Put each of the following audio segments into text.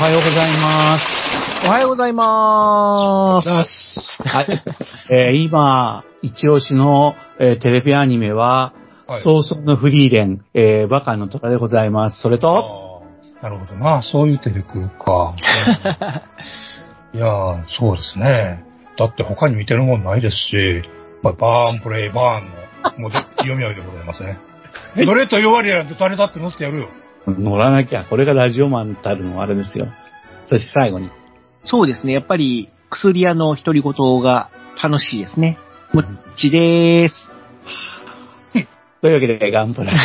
はようございます。おはようございまーす。はい。えー今、一押しの、えーテレビアニメは、はい早々のフリーレン、えーバカの虎でございます。それと、なるほどな。そういうテレクか。いやー、そうですね。だって他に見てるもんないですし、まあ、バーンプレイバーンの、もう読み合いでございますね。どれと言われやんと誰だって乗ってやるよ。乗らなきゃ、これがラジオマンたるのあれですよ。そして最後に、そうですね。やっぱり、薬屋の独り言が楽しいですね。もっちでーす。というわけで、ガンプラ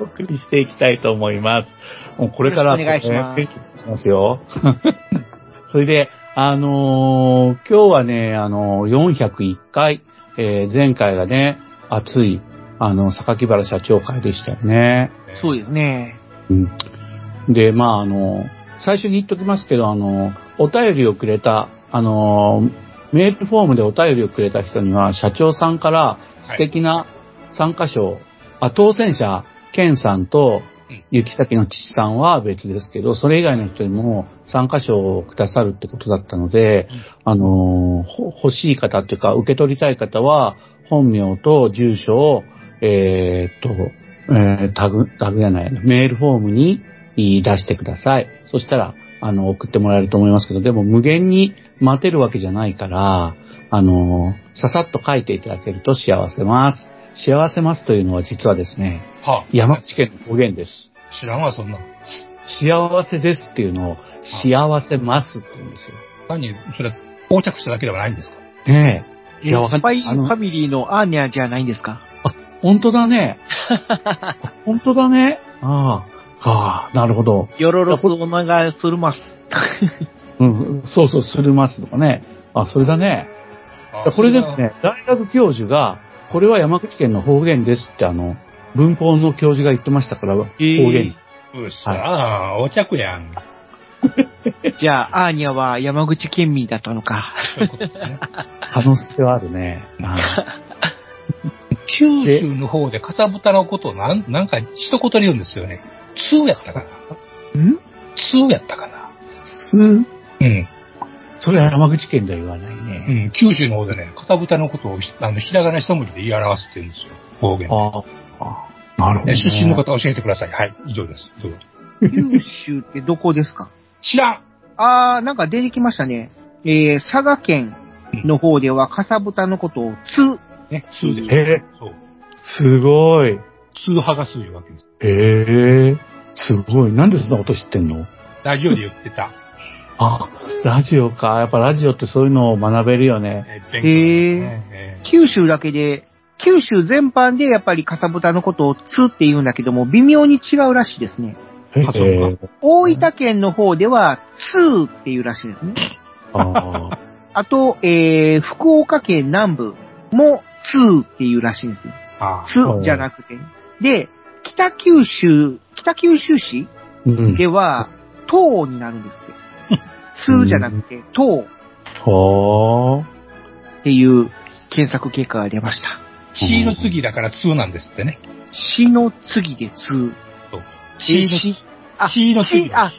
お送りしていきたいと思います。もうこれから、お願いしますえーしますよ。それで、あのー今日はね、あのー401回、えー前回がね、熱い、あの、榊原社長会でしたよね。そうですね。うん。で、まあ、あの、最初に言っときますけど、あの、お便りをくれた、あの、メールフォームでお便りをくれた人には、社長さんから素敵な参加賞、あ、当選者、ケンさんとうん、行き先の父さんは別ですけど、それ以外の人にも参加賞をくださるってことだったので、あの、ほ欲しい方っていうか、受け取りたい方は、本名と住所を、えーっと、えータグ、タグじゃない、メールフォームにい出してください。そしたら、あの、送ってもらえると思いますけど、でも無限に待てるわけじゃないから、あの、ささっと書いていただけると幸せます。幸せますというのは実はですね、はあ、山口県の方言です。知らんわ、そんなの。幸せですっていうのを、幸せますって言うんですよ。単に、それ、横着しただけではないんですか？ねえ。えいやわかんスパイファミリーのアーニャじゃないんですか？本当だね。本当だね。ああ、ああ、なるほど。よろろくお願いするます。うん、そうそう、するますとかね。あ、それだね。あこれでも。ね、大学教授が、これは山口県の方言ですって、あの、文法の教授が言ってましたから、方言。そうですか。ああ、横着やん。じゃあ、アーニャは山口県民だったのか。そういうことですね。可能性はあるね。あ九州の方でかさぶたのことをなん、なんか一言で言うんですよね。通やったかな。ん？通やったかな。す、うん。それは山口県では言わないね。うん。九州の方でね、かさぶたのことをひあのひらがな一文字で言い表すって言うんですよ。方言。ああ、あなるほど、えね。出身の方教えてください。はい。以上です。どうぞ九州ってどこですか？知らんあー、なんか出てきましたね。えー、佐賀県の方では、かさぶたのことを、つ、ね、通です。へえ、そう。すごい。通派が通いうわけです。へえ、すごい。なんでそんなこと知ってんの？ラジオで言ってた。あ、ラジオか。やっぱラジオってそういうのを学べるよね。えー勉強ですね。え九州だけで、九州全般でやっぱりかさぶたのことをつって言うんだけども、微妙に違うらしいですね。へあそうかえ大分県の方では、つーっていうらしいですね。あーあと、えー、福岡県南部も、つーっていうらしいんですよ。ーあつじゃなくて。で、北九州、北九州市うん。では、東になるんですって。つじゃなくて、東はっていう検索結果が出ました。あ。C の次だから通なんですってね。死の次でつ。そう。え C のしあ、C の次しあが、通。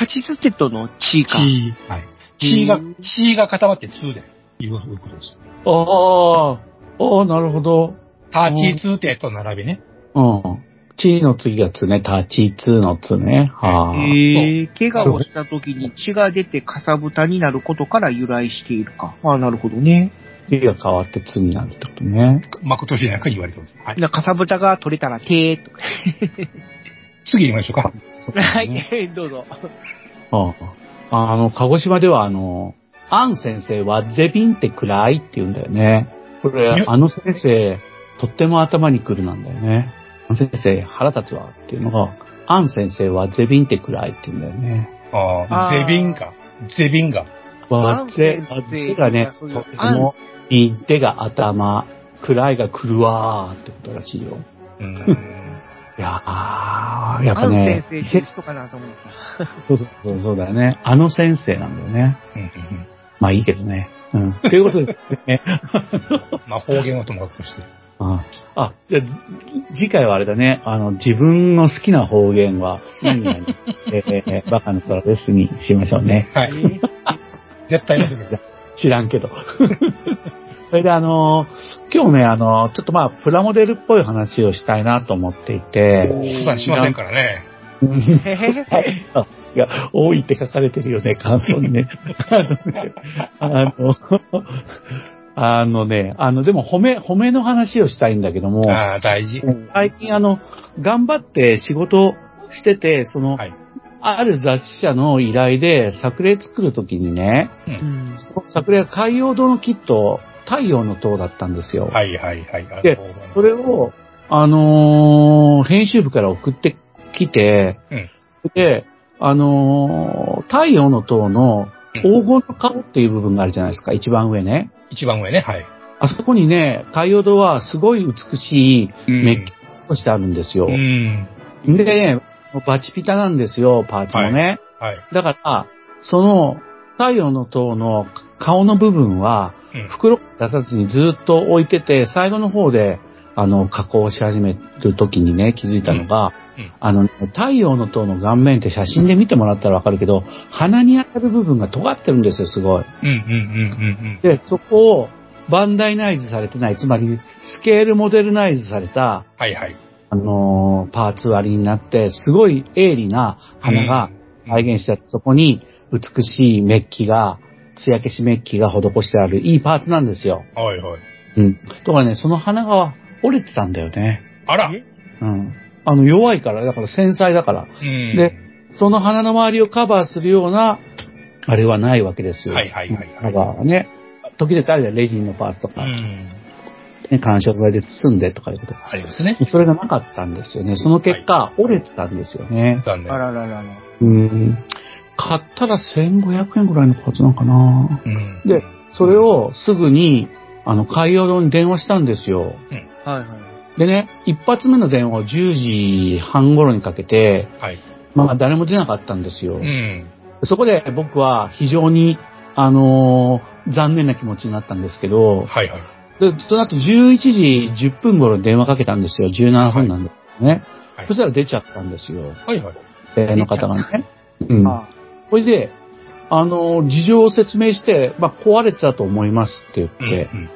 立ちつてとの地か。C。はい。C がうん、C が固まって通で。いうことです。あ。ああ。ああ、なるほど。タチ通ってと並びね。うん。チの次がつね。タチツのつね。はあ。えー、怪我をした時に血が出てかさぶたになることから由来しているか。ああ、なるほどね。次が変わってつになるってことね。誠しなんかに言われてます。はい。なかさぶたが取れたらてーとか。次行きましょうか。そうですはねい、どうぞ。あああの、鹿児島ではあの、アン先生はゼビンって暗いって言うんだよね。これ、あの先生、とっても頭に来るなんだよね。あの先生、腹立つわっていうのが、アン先生はゼビンって暗いって言うんだよね。ああ、ゼビンガ。ゼビンガ。わアンゼ先、生ゼがね、とってもいい手が頭、暗いが来るわーってことらしいよ。うん。いやー、やっぱね、先生っていう人かなと思った。そうそうそうそうだよね。あの先生なんだよね。まあいいけどね。うん。ということでね。まあ方言はともかくとして。あ、あじゃ次回はあれだね。あの、自分の好きな方言は何々、えー、バカの虎ですにしましょうね。はい。絶対にする。知らんけど。それであの今日ね、あのちょっとまあ、プラモデルっぽい話をしたいなと思っていて、普段しませんからね。へへへいや、多いって書かれてるよね、感想にね。あのね、あの、あのね、あの、でも褒め、褒めの話をしたいんだけども、ああ、大事。最近あの、頑張って仕事してて、その、はい。ある雑誌社の依頼で作例作るときにね、うん作例は海洋堂のキット、太陽の塔だったんですよ。はいはいはい。あでそれを、あのー編集部から送ってきて、うんで、あのー太陽の塔のうん黄金の顔っていう部分があるじゃないですか、一番上ね。一番上ね、はい。あそこにね、太陽堂はすごい美しいメッキとしてあるんですよ。うん。でね、バチピタなんですよ、パーツもね。はい。だから、その太陽の塔の顔の部分は、うん袋出さずにずっと置いてて、最後の方で、あの、加工し始める時にね、気づいたのが、うんうんあの、太陽の塔の顔面って写真で見てもらったらわかるけど、鼻に当たる部分が尖ってるんですよ、すごい。うんうんうんうんで、そこをバンダイナイズされてない、つまりスケールモデルナイズされた、はいはい。あのーパーツ割りになって、すごい鋭利な鼻が再現してあって、そこに美しいメッキが、艶消しメッキが施してあるいいパーツなんですよ。はいはい。うん。とかね、その鼻が折れてたんだよね。あら。うん。あの、弱いから、だから繊細だから。うんで、その鼻の周りをカバーするような、あれはないわけですよ。はいはいはいカバーがね。時々あるじゃん、レジンのパーツとか、うん。ね、干渉剤で包んでとかいうことが。ありますね。それがなかったんですよね。その結果、折れてたんですよね。残念。あらららら。うん。買ったら1500円ぐらいのパーツなんかな。うん。で、それをすぐに、あの、海洋堂に電話したんですよ。はいはい。でね、一発目の電話を10時半頃にかけて、はい。まあ誰も出なかったんですよ。うん。そこで僕は非常に、あのー残念な気持ちになったんですけど、はいはい。でその後11時10分頃に電話かけたんですよ。17分なんですね。はいそしたら出ちゃったんですよ。はいはい。えの方がね。うん。あそれで、あの、事情を説明して、まあ、壊れてたと思いますって言って、うんうん。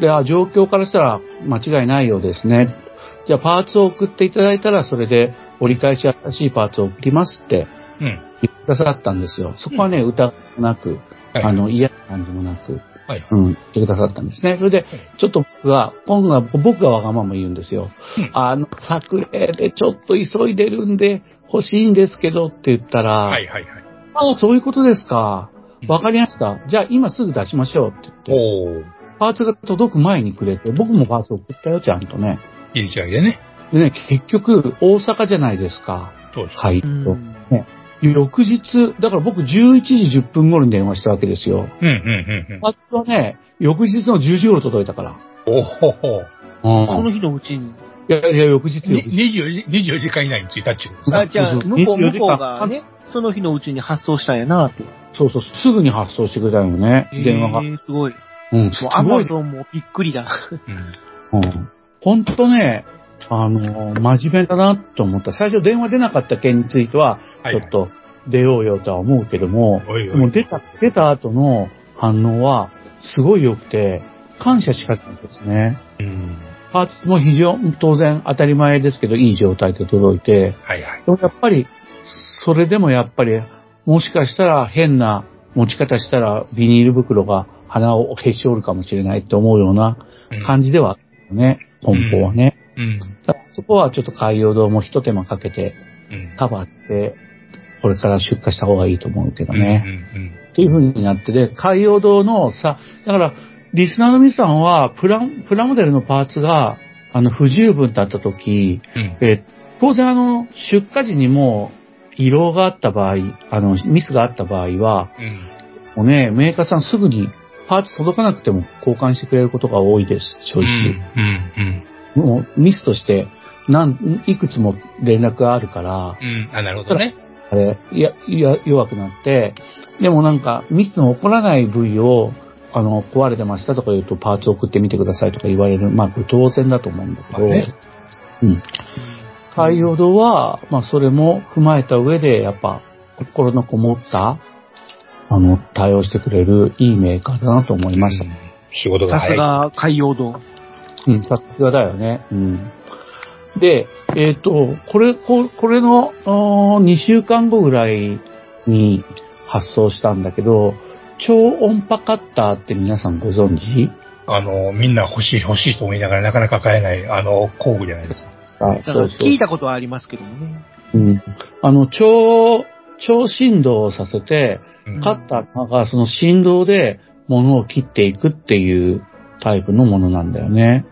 で、あ、状況からしたら間違いないようですね。じゃあ、パーツを送っていただいたら、それで折り返し新しいパーツを送りますってうん。うん。言ってくださったんですよ。そこはね、疑いもなく、はいあの、嫌な感じもなく、はい。うん、言ってくださったんですね。それで、ちょっと僕が、今度は僕がわがまま言うんですよ。うんあの、作例でちょっと急いでるんで欲しいんですけどって言ったら、はいはいはい。ああ、そういうことですか。わかりました。じゃあ今すぐ出しましょうって言って。パーツが届く前にくれて、僕もパーツ送ったよ、ちゃんとね。入り違いでね。でね、結局、大阪じゃないですか。そうです。はい。うん翌日、だから僕11時10分頃に電話したわけですよ。うんうんうんうん。パーツはね、翌日の10時頃届いたから。おほほ。うん。その日のうちに。いやいや、翌日、に翌日。24時、24時間以内に着いたっちゅうあ、じゃあ、向こう、24向こうがね、その日のうちに発送したんやなって。そうそう、すぐに発送してくれたよね、電話が。えーすごい。うん、すごい。マゾンもびっくりだ。うん。うん。ほんとね、あの、真面目だなと思った。最初電話出なかった件については、はいちょっと出ようよとは思うけども、も出た、出た後の反応はすごい良くて、感謝しかったんですね。うん。パーツも非常に当然当たり前ですけど、いい状態で届いて、はいはい。でもやっぱり、それでもやっぱり、もしかしたら変な持ち方したらビニール袋が鼻をへし折るかもしれないって思うような感じではあったよね、梱包はね。うん。だからそこはちょっと海洋堂も一手間かけてうん。カバーして、これから出荷した方がいいと思うけどうん。ね。うん。っていう風になってて、海洋堂のさ、だから、リスナーの皆さんは、プラ、プラモデルのパーツが、あの、不十分だった時、うん。えー当然あの、出荷時にも、異常があった場合、あの、ミスがあった場合は、うん。もうね、メーカーさんすぐにパーツ届かなくても交換してくれることが多いです、正うん。直。うん。もうミスとして、なん、いくつも連絡があるから、うん。あ、なるほどね。あれ、いや、いや、弱くなって、でもなんか、ミスの起こらない部位を、あの、壊れてましたとか言うと、パーツ送ってみてくださいとか言われる。まあ、これ当然だと思うんだけど、うん。海洋堂は、まあ、それも踏まえた上で、やっぱ、心のこもった、あの、対応してくれるいいメーカーだなと思いました。うん仕事がさす早い。が海洋堂。うん、さすがだよね。うん。で、えっ、と、これ、ここれの、2週間後ぐらいに発送したんだけど、超音波カッターって皆さんご存知？あの、みんな欲しい欲しいと思いながらなかなか買えない、あの、工具じゃないですか。あだから聞いたことはありますけどもね。うん。あの、超、超振動をさせて、うんカッターがその振動で物を切っていくっていうタイプのものなんだよね。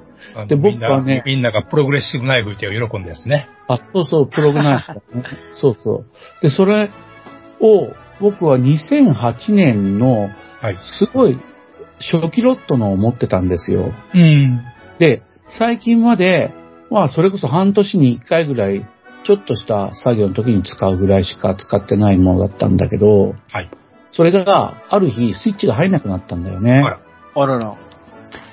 で僕はねみんながプログレッシブナイフって喜んだやつね。あ、そうそう、プログナイフだね。そうそう。で、それを、僕は2008年の、はい。すごい、初期ロットのを持ってたんですよ。うん。で、最近まで、まあ、それこそ半年に1回ぐらい、ちょっとした作業の時に使うぐらいしか使ってないものだったんだけど、はい。それが、ある日、スイッチが入んなくなったんだよね。あら。あらら。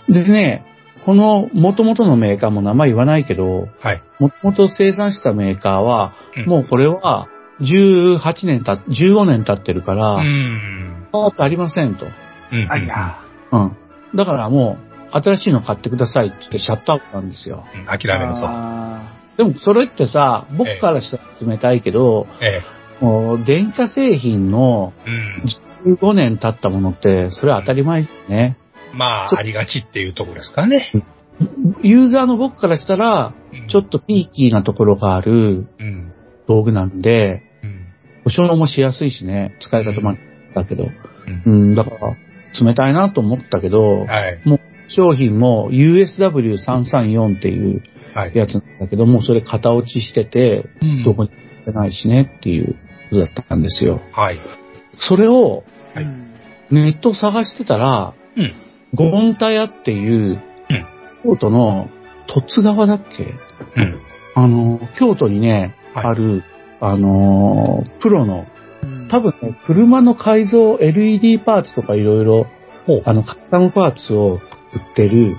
でね、この元々のメーカーも名前言わないけど、はい。もともと生産したメーカーは、うんもうこれは18年た、15年経ってるから、うん。パーツありませんと。うん。ありゃ。うん。だからもう、新しいの買ってくださいって言ってシャットアウトなんですよ。うん。諦めると。あでもそれってさ、僕からしたら冷たいけど、えもう電化製品のえ。うん。15年経ったものって、それは当たり前ですね。まあ、ありがちっていうところですかね。ユーザーの僕からしたら、うんちょっとピーキーなところがあるうん。道具なんで、うん。保証もしやすいしね、使い方もだけど。うんうん、だから、冷たいなと思ったけど、はい。商品も USW334 っていうはい。やつなんだけども、それ型落ちしてて、うんどこにも出ないしねっていうことだったんですよ。はい。それをーはいネット探してたら、うん。ゴンタヤっていう、うん京都の十津川だっけ？うん。あの、京都にね、はいある、あの、プロの、うん多分ね、車の改造 LED パーツとかいろいろ、あの、カスタムパーツを売ってる、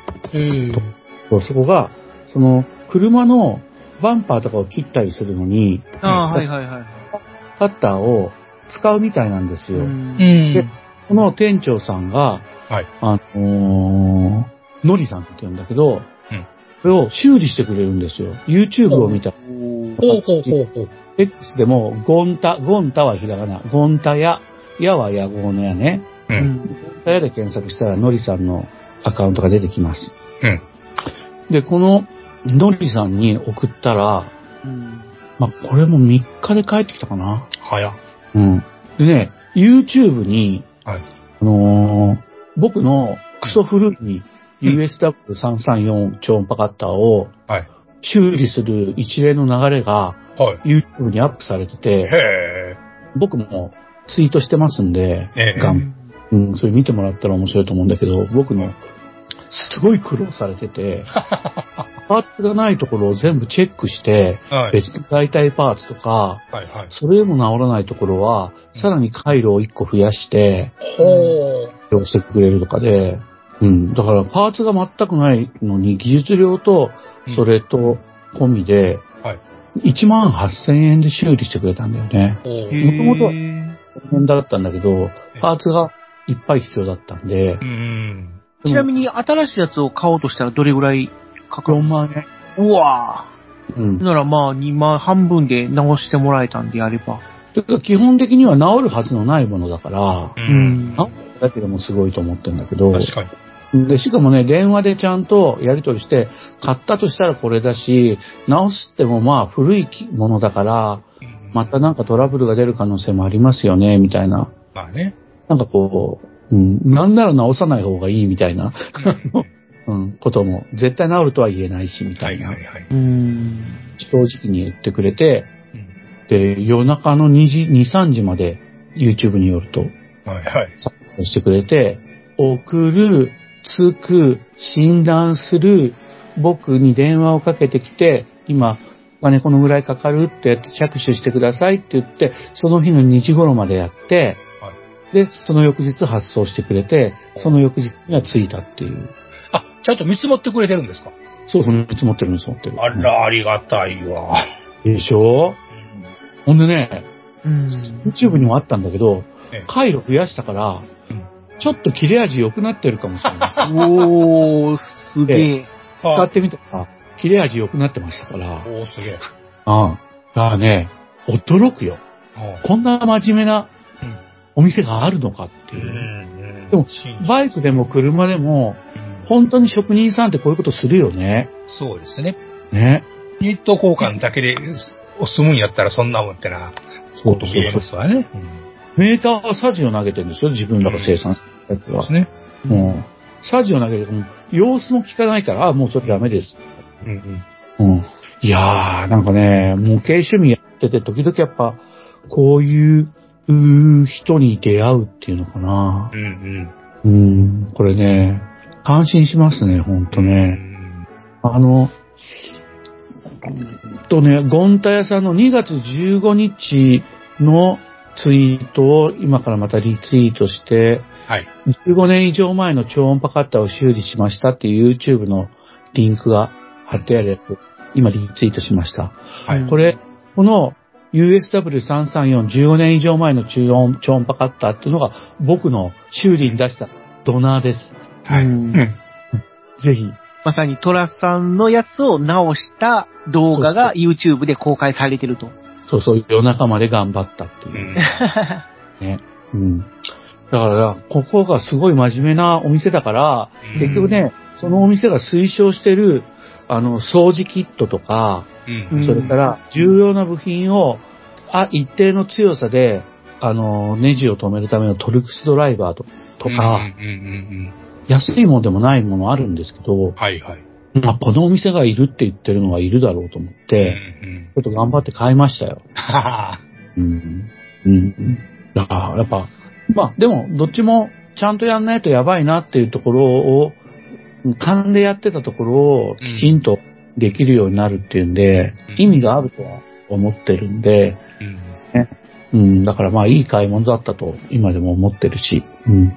そこが、その、車のバンパーとかを切ったりするのに、ああ、はいはいはい。カッターを使うみたいなんですよ。うんうん。この店長さんが、はい。あのーのりさんって言うんだけど、うんこれを修理してくれるんですよ。YouTube を見た。ほうほうほうほう。X でも、ゴンタ、ゴンタはひらがな、ゴンタや、やは野号のやね。う。うんんゴンタやで検索したら、のりさんのアカウントが出てきます。うん。で、この、のりさんに送ったら、うんまあ、これも3日で帰ってきたかな。早。うん。でね、YouTube に、はい。あのー僕のクソ古い USW334 超音波カッターをはい。修理する一連の流れがはい。YouTube にアップされてへて、え。僕もツイートしてますんで、ええガンうん、それ見てもらったら面白いと思うんだけど、僕のすごい苦労されてて、パーツがないところを全部チェックして、はい。別の代替パーツとか、はいはい。それでも治らないところは、さらに回路を1個増やして、ほう。用してくれるとかで、うん。だからパーツが全くないのに技術料とうん、それと込みで、はい。1万8000円で修理してくれたんだよね。ほう。へ元々は変だったんだけど、パーツがいっぱい必要だったんでう、ん。ちなみに新しいやつを買おうとしたらどれぐらいかか4る万円。うわうんぁ。。ならまあ2万半分で直してもらえたんであれば。だから基本的には治るはずのないものだからう、。うん治るだけでもすごいと思ってるんだけど、確かに。で、しかもね、電話でちゃんとやり取りして、買ったとしたらこれだし、直すってもまあ古いものだから、またなんかトラブルが出る可能性もありますよね、みたいな。まあね。なんかこう、うん、なんなら直さない方がいいみたいな、うん、ことも、絶対治るとは言えないし、みたな、はいいはいはい。うん。正直に言ってくれて、うんで、夜中の2時、2、3時まで YouTube によると、はいはい。作業してくれて、送る、つく、診断する、僕に電話をかけてきて、今、お金このぐらいかかるってやって着手してくださいって言って、その日の2時頃までやって、で、その翌日発送してくれて、その翌日には着いたっていう。あ、ちゃんと見積もってくれてるんですか？そう、見積もってる見積もってる。あら、ありがたいわ。でしょ？ほんでね、うん。YouTube にもあったんだけどええ、回路増やしたからうん、ちょっと切れ味良くなってるかもしれないです。おー、すげえ。使ってみたら、切れ味良くなってましたから、おおすげえ。うん。だからね、驚くよ。こんな真面目なうんお店があるのかってうんいう。うんでもバイクでも車でも、うん本当に職人さんってこういうことするよね。そうですね。ね。ニット交換だけで済むんやったらそんなもんってな、そうこと言えますわね。メーターはサジを投げてるんですよ、自分らが生産したやつはそうです。ね。うん。サジを投げても、様子も聞かないから、あもうそれダメです。うんうん。うん。いやー、なんかね、模型趣味やってて、時々やっぱ、こういう、うー人に出会うっていうのかな。うんうん。うん、これね、感心しますね、ほんとね。あの、うんとね、ゴンタ屋さんの2月15日のツイートを今からまたリツイートして、はい。15年以上前の超音波カッターを修理しましたっていう YouTube のリンクが貼ってあるやつ、今リツイートしました。はい。これ、この USW334、15年以上前の超音波カッターっていうのが僕の修理に出したドナーです。はい。ううんん。ぜひ。まさにトラさんのやつを直した動画が YouTube で公開されてると。そうそう、夜中まで頑張ったっていう。うん ね。うん。だから、ここがすごい真面目なお店だから、うん結局ね、そのお店が推奨してる、あの、掃除キットとか、それから、重要な部品を、あ、一定の強さで、あの、ネジを止めるためのトルクスドライバーととか、うんうんうん安いものでもないものあるんですけどうん。、はいはい。まあ、このお店がいるって言ってるのはいるだろうと思って、うんうん。ちょっと頑張って買いましたよ。うん。うん。だから、やっぱ、まあ、でも、どっちも、ちゃんとやんないとやばいなっていうところを、勘でやってたところをきちんとできるようになるっていうんで、うん意味があるとは思ってるんで、うんうん、だからまあいい買い物だったと今でも思ってるし、うん。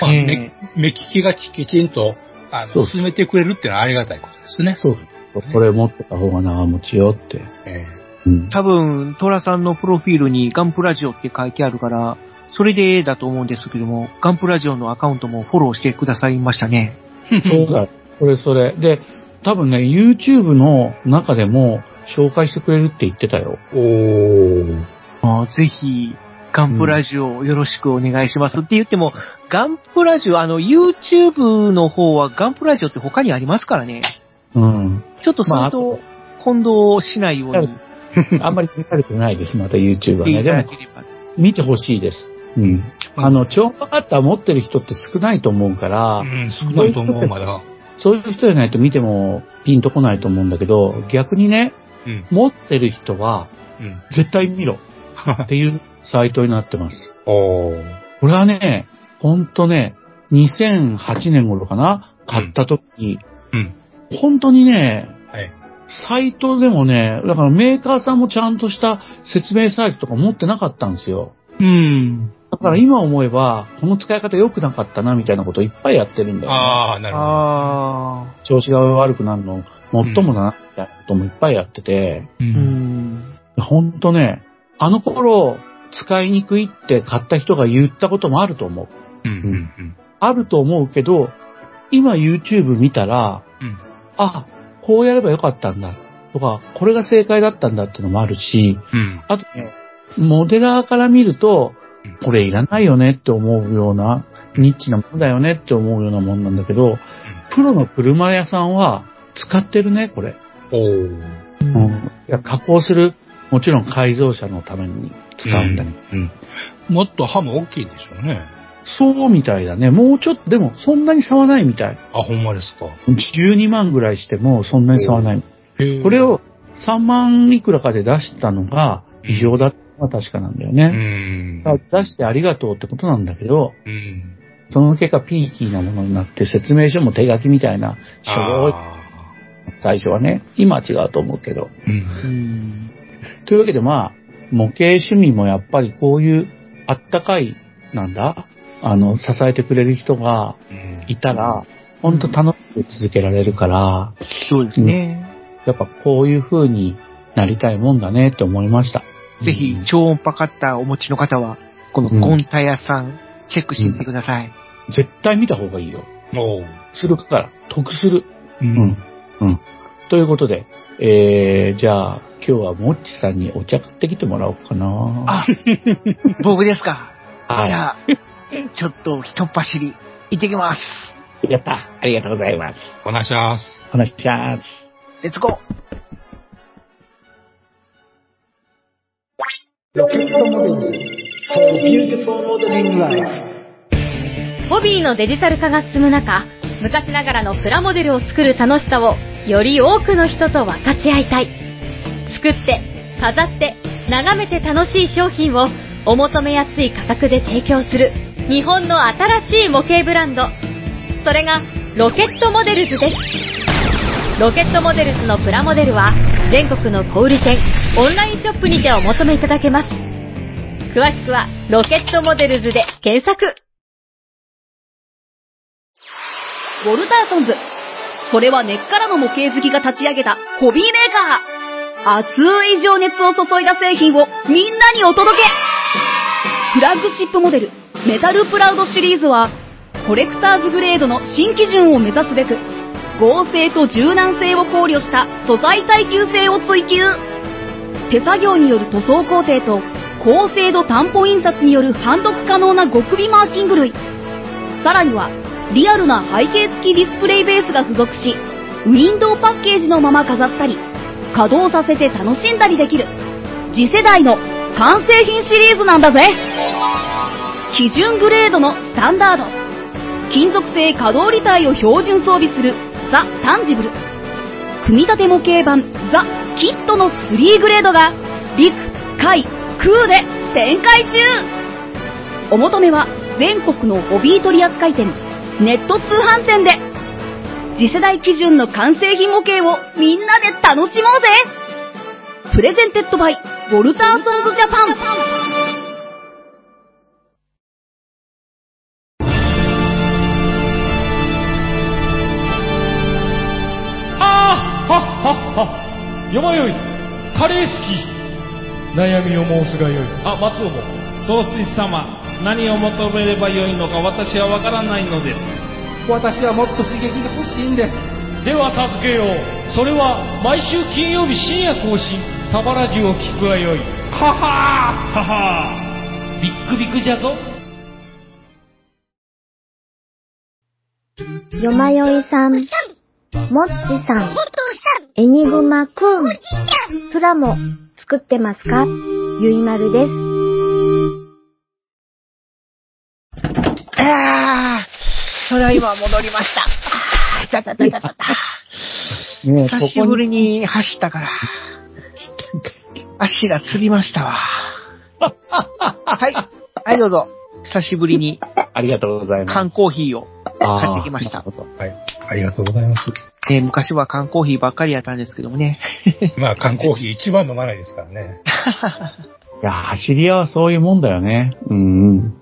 まあ、え目目利きがきちんと、あの、進めてくれるっていうのはありがたいことですね。そうそう。これ持ってた方が長持ちよって。えうん。多分、トラさんのプロフィールにガンプラジオって書いてあるから、それでだと思うんですけども、ガンプラジオのアカウントもフォローしてくださいましたね。えそうだ。それそれ。で、多分ね、YouTube の中でも紹介してくれるって言ってたよ。おー。あーぜひ、ガンプラジオよろしくお願いしますって言っても、ガンプラジオ、あの、YouTube の方はガンプラジオって他にありますからね。うん。ちょっとそれと混同しないように あんまり見られてないです、また YouTube はね。でも。見てほしいです。うん。あの、超音波カッター持ってる人って少ないと思うから、うん、少ないと思う、まだ。そういう人じゃないと見てもピンとこないと思うんだけど、逆にね、うん。持ってる人はうん。絶対見ろっていうサイトになってます。おー。これはね、ほんとね、2008年頃かな買った時に、うん。本当にね、はい。サイトでもね、だからメーカーさんもちゃんとした説明サイトとか持ってなかったんですよ。うん。だから今思えば、この使い方良くなかったなみたいなこといっぱいやってるんだよ、ね。ああ、なるほど。あ調子が悪くなるの、もっともだな、みたいなこともいっぱいやってて、う。ん。ほんとね、あの頃、使いにくいって買った人が言ったこともあると思う。うん。うん。あると思うけど、今 YouTube 見たら、うん。あ、こうやればよかったんだ。とか、これが正解だったんだっていうのもあるし、うん。あとね、モデラーから見るとうん、これいらないよねって思うような、ニッチなものだよねって思うようなもんなんだけど、プロの車屋さんは使ってるね、これ。おー。うん。いや、加工する、もちろん改造車のために使うんだけど。うん。もっと刃も大きいんでしょうね。そうみたいだね。もうちょっと、でもそんなに差はないみたい。あ、ほんまですか。12万ぐらいしてもそんなに差はない。これを3万いくらかで出したのが異常だったのは確かなんだようね。ん。だから出してありがとうってことなんだけど、うん。その結果ピーキーなものになって説明書も手書きみたいな、最初はね。今は違うと思うけど。ーう。うんん。というわけでまあ、模型趣味もやっぱりこういうあったかい、なんだあの、支えてくれる人がうんいたら、ほんと楽しく続けられるから、そうですね。やっぱこういう風になりたいもんだねって思いました。ぜひ、超音波カッターお持ちの方は、このゴンタヤさん、チェックしてみてください。絶対見た方がいいよ。おう。するから、得する。ううん。。うん。ということで、えー、じゃあ、今日はもっちさんにお茶買ってきてもらおうかな。あ、僕ですか？はいじゃあ、ちょっと一っ走り、行ってきます。やったありがとうございます。お願いします。お話しします。レッツゴーホビーのデジタル化が進む中、昔ながらのプラモデルを作る楽しさをより多くの人と分かち合いたい。作って、飾って、眺めて楽しい商品をお求めやすい価格で提供する日本の新しい模型ブランド。それがロケットモデルズです。ロケットモデルズのプラモデルは全国の小売店、オンラインショップにてお求めいただけます。詳しくはロケットモデルズで検索。ウォルターソンズ。それは根っからの模型好きが立ち上げたホビーメーカー。熱い情熱を注いだ製品をみんなにお届けフラッグシップモデル、メタルプラウドシリーズは、コレクターズグレードの新基準を目指すべく、合成と柔軟性を考慮した素材耐久性を追求。手作業による塗装工程と、高精度担保印刷による判読可能な極微マーキング類。さらには、リアルな背景付きディスプレイベースが付属し、ウィンドウパッケージのまま飾ったり、稼働させて楽しんだりできる、次世代の完成品シリーズなんだぜ。基準グレードのスタンダード、金属製可動履帯を標準装備するザ・タンジブル、組み立て模型版ザ・キットの3グレードが陸、海、空で展開中。お求めは全国のホビー取扱店、ネット通販店で。次世代基準の完成品模型をみんなで楽しもうぜ。 presented by、ウォルターソンズジャパン。ああはっはっは。よまよい。カレー好き。悩みを申すがよい。あ松尾も。総帥様何を求めればよいのか私はわからないのです。私はもっと刺激が欲しいんででは助けよう。それは毎週金曜日深夜更新。サバラジュを聞くがよい。ははー。ははー。ビックビックじゃぞ。よまよいさん、もっちさん、エニグマくん、プラモ作ってますか？ゆいまるです。それは今戻りました。あーたたたたたた。もうこ久しぶりに走ったから、足がつりましたわ。はい。はい、どうぞ。久しぶりにありがとうございます。缶コーヒーを買ってきましたはい。ありがとうございます。えー昔は缶コーヒーばっかりやったんですけどもね。まあ、缶コーヒー一番飲まないですからね。いや、走り屋はそういうもんだよね。うんうん。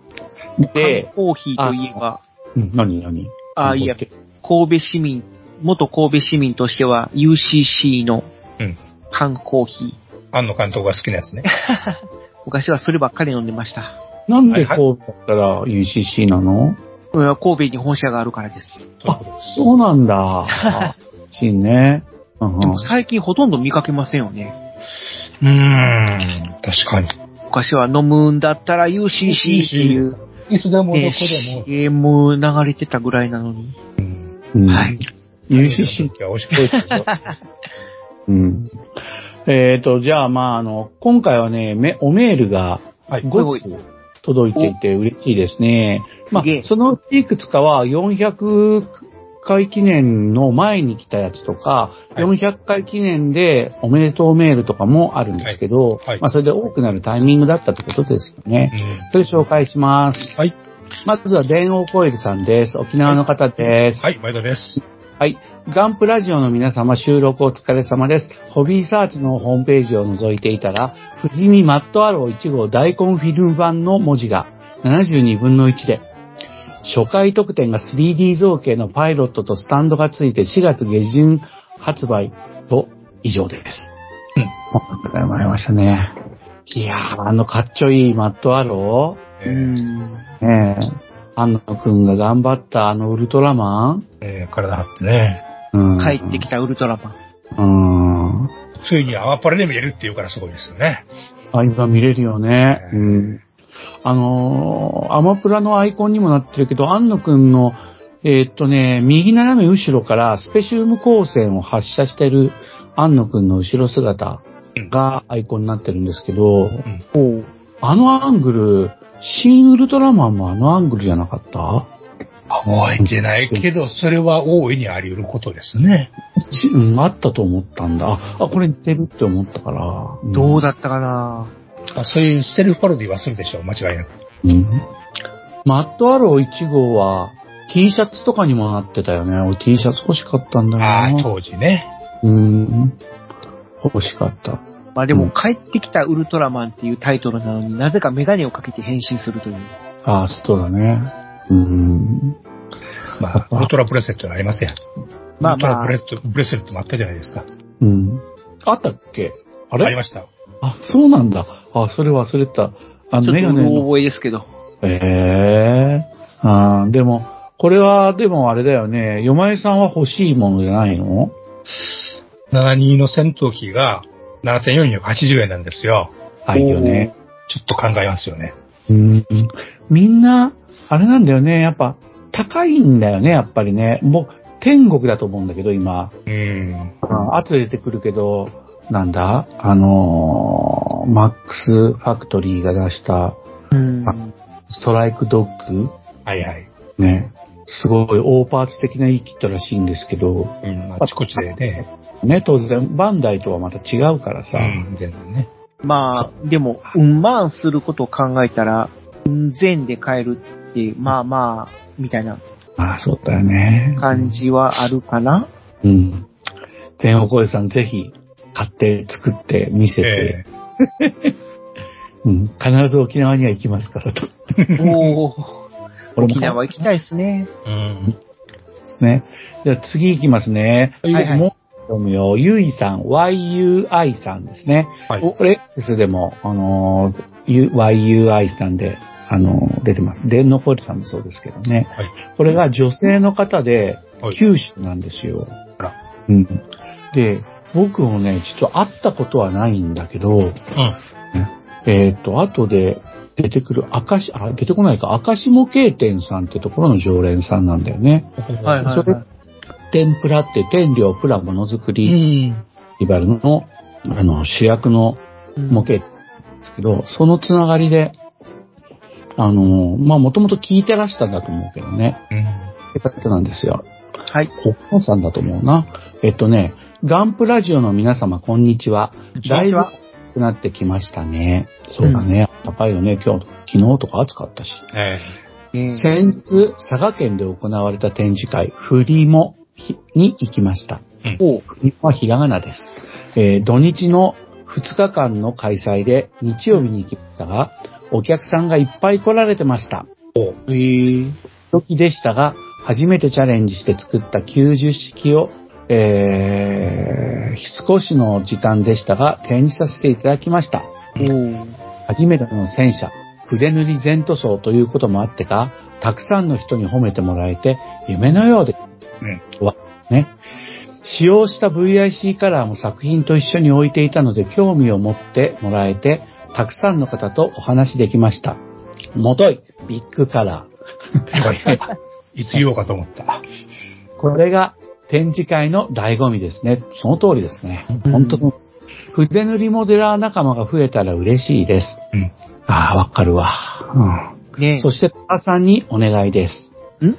で缶、コーヒーといえば、うん何何？あ、いや、神戸市民、元神戸市民としては UCC のうん缶コーヒー。庵野監督が好きなやつね。昔はそればっかり飲んでました。なんで神戸だったら UCC なの？これは神戸に本社があるからです。あ、そうなんだ。しんね。うんでも最近ほとんど見かけませんよね。うーん、確かに。昔は飲むんだったら UCC っていう、いつでもどこねでも。CM 流れてたぐらいなのに。うんはい。UCC は美味しくですよ。うん。えっ、と、じゃあ、まあ、あの、今回はね、めおメールがはい。5つ届いていて嬉しいですね。まあそのうちいくつかは400回記念の前に来たやつとか、はい400回記念でおめでとうメールとかもあるんですけど、はいまあ、それで多くなるタイミングだったってことですよね。それ紹介します。はい。まずは電王コイルさんです。沖縄の方です。はい、毎度です。はい。ガンプラジオの皆様収録お疲れ様です。ホビーサーチのホームページを覗いていたら、富士見マットアロー1号大根フィルム版の文字が72分の1で、初回特典が 3D 造形のパイロットとスタンドがついて4月下旬発売と以上です。うん。ありがとうございましたね。いやー、あのかっちょいいマットアロえーうん。ー、ねえ、安野くんが頑張ったあのウルトラマン、えー体張ってね。うん、帰ってきたウルトラマン。うん。ついにアワパレで見れるっていうからすごいですよね。あ、今見れるよね。ううん。あのーアマプラのアイコンにもなってるけど、安野くんの、えーっとね、右斜め後ろからスペシウム光線を発射してる安野くんの後ろ姿がアイコンになってるんですけど、あのアングル、新ウルトラマンもあのアングルじゃなかった？覚えてないけど、それは大いにあり得ることですね。しうん、あったと思ったんだ。あ、あこれ似てるって思ったから。どうだったかな？あそういうセルフパロディはするでしょう、間違いなく。うんマットアロー1号は T シャツとかにもなってたよね。俺 T シャツ欲しかったんだよああ、な。当時ね。うん。欲しかった。まあでも、帰ってきたウルトラマンっていうタイトルなのになぜかメガネをかけて変身するという。ああ、そうだね。うん。まあ、ウルトラブレスレットがありますやん。まあウルトラまあブレスレットブレスレットもあったじゃないですか。うん。あったっけ？あれ？ありました。あ、そうなんだ。あ、それ忘れてた。あの、ちょっとメガネの。覚えですけど。ええああ、でも、これは、でもあれだよね。よまえさんは欲しいものじゃないの？72の戦闘機が7480円なんですよ。あ、いいよね。ちょっと考えますよね。うん。みんな、あれなんだよね。やっぱ、高いんだよね、やっぱりね。もう、天国だと思うんだけど、今。うん。あ後で出てくるけど、なんだ？あのーマックスファクトリーが出した、うん。ストライクドッグ？はいはい。ね。すごい大パーツ的ないいキットらしいんですけど、うん。あちこちでね。ね、当然、バンダイとはまた違うからさ。うん。ね。まあ、でも、うんまんすることを考えたら、うん全で買えるって、まあまあ、みたいなああ、そうだよね。感じはあるかな。うん。全お声さんぜひ、買って、作って、見せて、えうん。必ず沖縄には行きますからと。沖縄行きたいですね。えうん。ですね。じゃあ次行きますね。はいはいもう読むよ。ゆいさん、YUI さんですね。はい。これ X でも、あのー、U- YUI さんで、あのー、出てます。電ノポリさんもそうですけどね。はい。これが女性の方ではい、九州なんですよ。あらうん。で、僕もね、実は会ったことはないんだけど、うん。えっ、と、後で出てくる赤し、あ、出てこないか、赤下経店さんってところの常連さんなんだよね。はいはい、それはい。天ぷらって天領プラものづくうりん。フェスティバルの、あの、主役の模型ですけど、そのつながりで、あの、まあ、もともと聞いてらしたんだと思うけどね。うん。って方なんですよ。はい。お母さんだと思うな。えっとね、ガンプラジオの皆様、こんにちは。だいぶ暑くなってきましたね。そうだね。高いよね。今日、昨日とか暑かったし。えうん先日、佐賀県で行われた展示会、フリモに行きました。おうフリモはひらがなです。えー土日の2日間の開催で日曜日に行きましたが、お客さんがいっぱい来られてました。えー、時でしたが、初めてチャレンジして作った90式を、えー、少しの時間でしたが、展示させていただきました。初めての戦車、筆塗り全塗装ということもあってか、たくさんの人に褒めてもらえて、夢のようです。うん。わ、ね。使用した VIC カラーも作品と一緒に置いていたので興味を持ってもらえて、たくさんの方とお話できました。もとい、ビッグカラー。いつ言おうかと思った。これが展示会の醍醐味ですね。その通りですね。本当に。筆塗りモデラー仲間が増えたら嬉しいです。うん。ああ、わかるわ。うん。ねそして、母さんにお願いです。ん ?8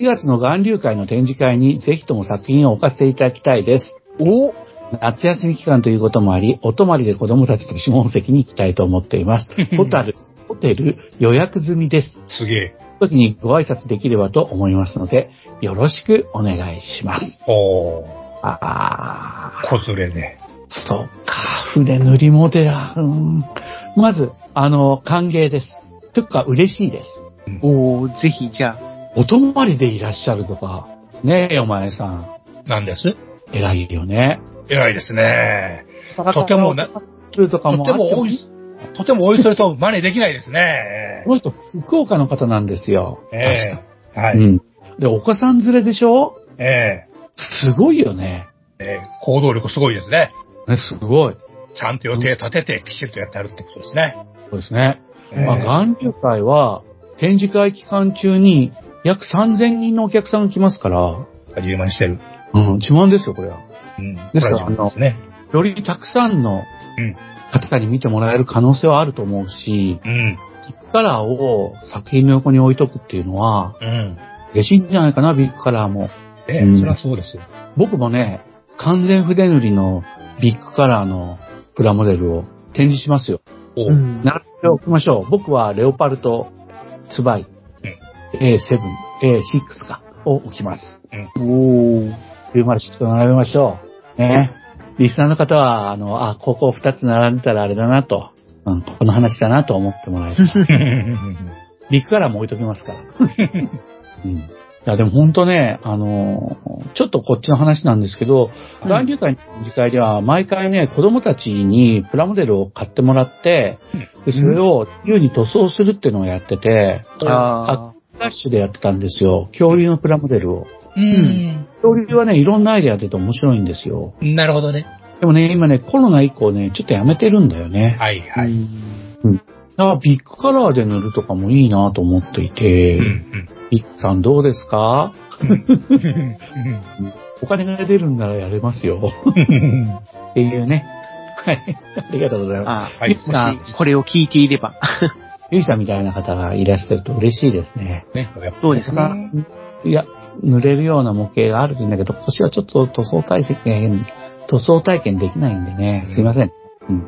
月の岩流会の展示会にぜひとも作品を置かせていただきたいです。お？夏休み期間ということもあり、お泊まりで子供たちと下関に行きたいと思っています。ホタル、ホテル予約済みです。すげえ。時にご挨拶できればと思いますので、よろしくお願いします。おー、ああ、子連れで。そうか、筆塗りモデラー。うんまず、あの、歓迎です。というか、嬉しいです。おーぜひ、じゃあ、お泊まりでいらっしゃるとか、ねえ、お前さん。なんです？偉いよね。偉いですね。とてもね、とててもとてもおいそれと真似できないですねこ。の人、福岡の方なんですよ。ええはい。確か。うん。で、お子さん連れでしょ？えすごいよね。えええ行動力すごいですね。ね、すごい。ちゃんと予定立ててきちんとやってあるってことですね。そうですね。ええまあ、岩流会は、展示会期間中に約3000人のお客さんが来ますから、自慢してる。うん、自慢ですよ、これは。うん。ですからこれは自慢ですね。よりたくさんのうん方に見てもらえる可能性はあると思うし、うん。ビッグカラーを作品の横に置いとくっていうのは、うん。嬉しいんじゃないかな、ビッグカラーも。ええうんそれはそうですよ。僕もね、完全筆塗りのビッグカラーのプラモデルを展示しますよ。おううん並べておきましょう。僕はレオパルトツバイ、A7、A6 か、を置きます。おー906と並べましょう。ね。リスナーの方は、あの、あ、ここ2つ並んでたらあれだなと、うん、この話だなと思ってもらえる。ビッグカラーも置いときますから。うん。いや、でも本当ね、あのーちょっとこっちの話なんですけど、うん乱流会の展示会では、毎回ね、子供たちにプラモデルを買ってもらって、でそれを自由に塗装するっていうのをやってて、あフラッシュでやってたんですよ。恐竜のプラモデルを。うん。恐竜はね、いろんなアイデア出て面白いんですよ。なるほどね。でもね、今ね、コロナ以降ね、ちょっとやめてるんだよね。あ。はいはい。うんだからビッグカラーで塗るとかもいいなと思っていて、うんビッグさんどうですか？うんお金が出るんならやれますよ。っていうね。はい。ありがとうございまあはいさんもし、これを聞いていれば。す。ゆいさんみたいな方がいらっしゃると嬉しいですね。ね、やっぱそうですさね。いや、塗れるような模型があるんだけど、今年はちょっと塗装体験、塗装体験できないんでね、すいません。うん。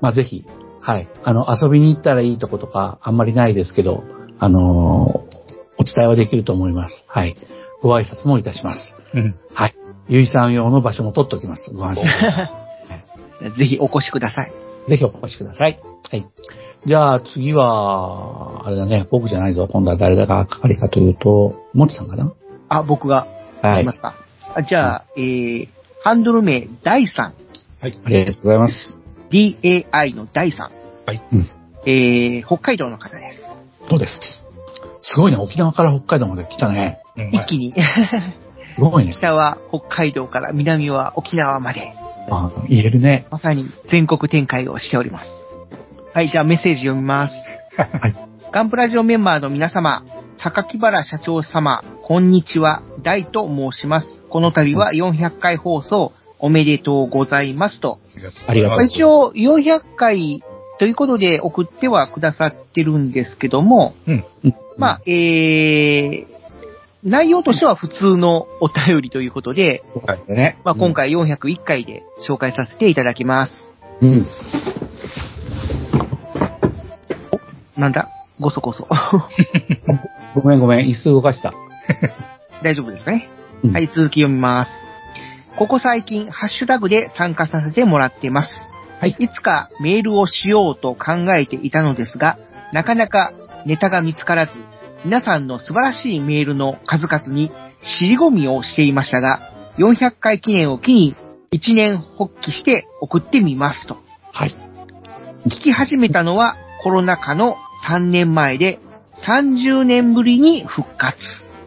まあ、ぜひ、はい。あの、遊びに行ったらいいとことか、あんまりないですけど、あのーお伝えはできると思います。はい。ご挨拶もいたします。うんはい。ゆいさん用の場所も取っておきます。ご安心くださ い。ぜひお越しください。ぜひお越しください。はい。じゃあ次は、あれだね、僕じゃないぞ。今度は誰だか係かというと、もちさんかな？あ、僕がはい言いま。すか？あじゃあ、えー、ハンドル名、第3。ありがとうございます。DAI の第3。はいうんえー、北海道の方です。そうです。すごいね。沖縄から北海道まで来たね。うん一気に、すごいね。北は北海道から南は沖縄まで、あ言えるね。まさに全国展開をしております。はい、じゃあメッセージ読みます。はい。ガンプラジオメンバーの皆様、榊原社長様、こんにちは、大と申します。この度は400回放送、おめでとうございますと。ありがとうまあ一応、400回ということで送ってはくださってるんですけども、うんまあ、えー、内容としては普通のお便りということで。まあ、今回401回で紹介させていただきます。うん。うん。なんだ？ごそごそ。ごめんごめん。椅子動かした。大丈夫ですかね、うんはい、続き読みます。ここ最近、ハッシュタグで参加させてもらってます。はい。いつかメールをしようと考えていたのですが、なかなかネタが見つからず、皆さんの素晴らしいメールの数々に尻込みをしていましたが、400回記念を機に一年発起して送ってみますと。はい。聞き始めたのはコロナ禍の3年前で、30年ぶりに復活。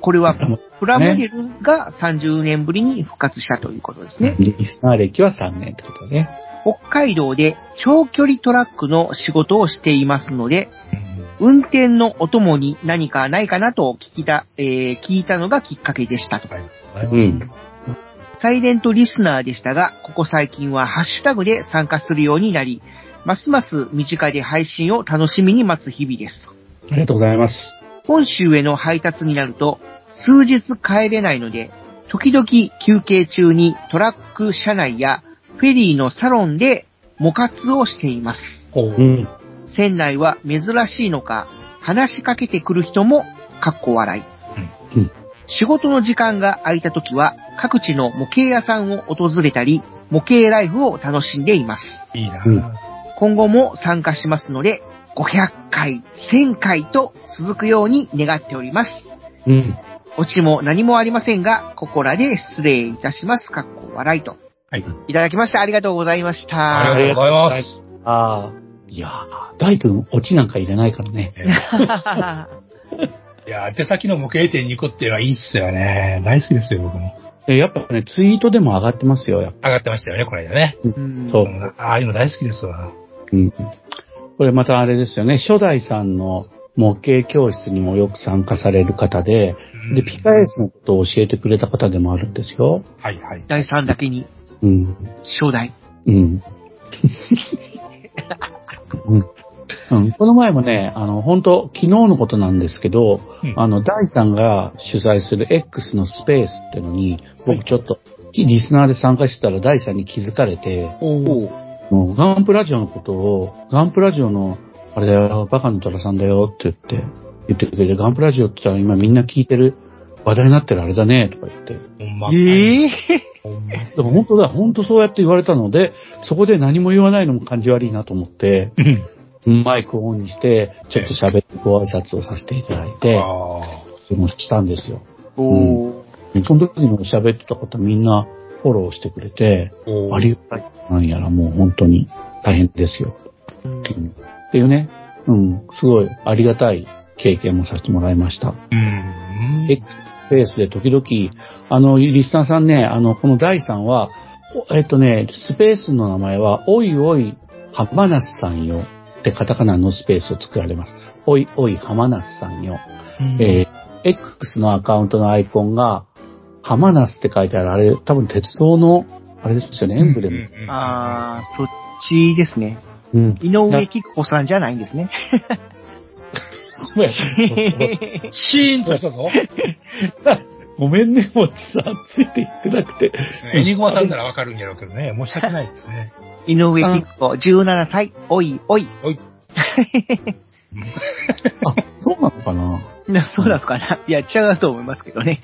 これはプラモデルが30年ぶりに復活したということですね。リスナー歴は3年ってことね。北海道で長距離トラックの仕事をしていますので、運転のお供に何かないかなと聞きた、えー聞いたのがきっかけでしたと。うん。サイレントリスナーでしたが、ここ最近はハッシュタグで参加するようになり、ますます身近で配信を楽しみに待つ日々です。ありがとうございます。本州への配達になると、数日帰れないので、時々休憩中にトラック車内やフェリーのサロンで模活をしています。船内は珍しいのか、話しかけてくる人も、かっこ笑い。うん仕事の時間が空いた時は、各地の模型屋さんを訪れたり、模型ライフを楽しんでいます。いいな、うん今後も参加しますので、500回、1000回と続くように願っております。うん。オチも何もありませんが、ここらで失礼いたします。かっこ笑いと。はい。いただきました。ありがとうございました。ありがとうございます。ああ。いやー、大君、オチなんか入れないからね。いや、手先の模型店に行くっていうのはいいっすよね。大好きですよ、僕も。えやっぱね、ツイートでも上がってますよ。上がってましたよね、この間ね。うんそううんああいうの大好きですわ。うん。これまたあれですよね、初代さんの模型教室にもよく参加される方で、うんで、ピカエスのことを教えてくれた方でもあるんですよ。はいはい。第3だけに、うん。初代。うん。うんうん、この前もね、あの、本当昨日のことなんですけど、うんあの、ダイさんが主催する X のスペースってのに、僕ちょっと、リスナーで参加してたらダイさんに気づかれて、おもうガンプラジオのことを、ガンプラジオの、あれだよ、バカの虎さんだよって言って、言ってくれて、ガンプラジオって言ったら今みんな聞いてる、話題になってるあれだね、とか言って。ほんま。ええほんま。でも本当だ、本当そうやって言われたので、そこで何も言わないのも感じ悪いなと思って、うんマイクをオンにして、ちょっと喋ってご挨拶をさせていただいて、あそれもしたんですよ。おーその時にも喋ってた方みんなフォローしてくれて、ありがたい。なんやらもう本当に大変ですよ。うんっていうね、うん、すごいありがたい経験もさせてもらいました。うん。X スペースで時々、あの、リスナーさんね、あの、この第3は、おえっとね、スペースの名前は、おいおい、浜那須さんよってカタカナのスペースを作られます。おいおい、浜那須さんよ。えー X のアカウントのアイコンが、浜那須って書いてある、あれ、多分鉄道の、あれですよね、エンブレム。うんあー、そっちですね。うん。井上貴子さんじゃないんですね。ごめん。シーンとしたぞ。ごめんね、もうさ、ついていってなくて。エニグマさんならわかるんやろうけどね。申し訳ないですね。井上貴子、17歳、おいおい。おい。あ、そうなのかな？な そうなんですかな？いや、違うと思いますけどね。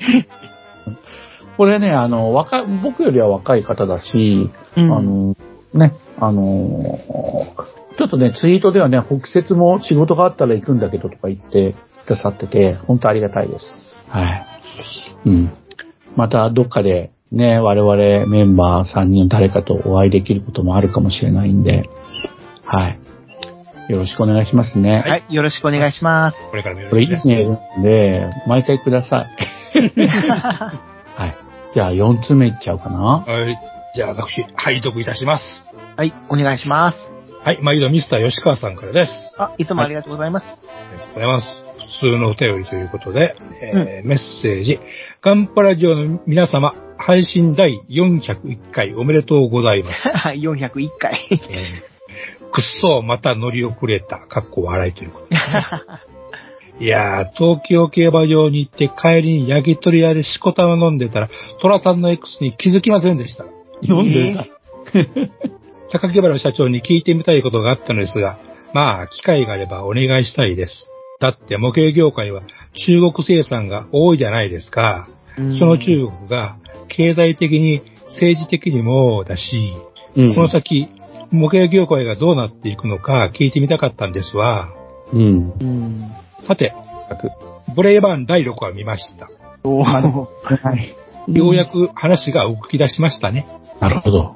これね、あの、若い、僕よりは若い方だし、うあの、ね、あの、ちょっとね、ツイートではね、北節も仕事があったら行くんだけどとか言ってくださってて、本当ありがたいです。はい。うん。また、どっかで、ね、我々メンバー3人誰かとお会いできることもあるかもしれないんで、はい。よろしくお願いしますね。はい、よろしくお願いします。これから見るこれいいねんで、毎回ください。はい。じゃあ4つ目いっちゃうかな。はい。じゃあ、私、拝読いたします。はい、お願いします。はい。毎度ミスター吉川さんからです。あ、いつもありがとうございます。ありがとうございます。普通のお便りということで、えーメッセージ。ガンパラジオの皆様、配信第401回おめでとうございます。はい、401回。えーくっそ、また乗り遅れた、かっこ笑いということで、ね。いやー、東京競馬場に行って帰りに焼き鳥屋でしこたま飲んでたら、トラさんの X に気づきませんでした。飲んでた。榊原社長に聞いてみたいことがあったのですが、まあ、機会があればお願いしたいです。だって模型業界は中国生産が多いじゃないですか。その中国が経済的に政治的にもだし、うんこの先、模型業界がどうなっていくのか聞いてみたかったんですわ。うん。うん。さて、ブレイバーン第6話見ました。おーはい。ようやく話が動き出しましたね。なるほど。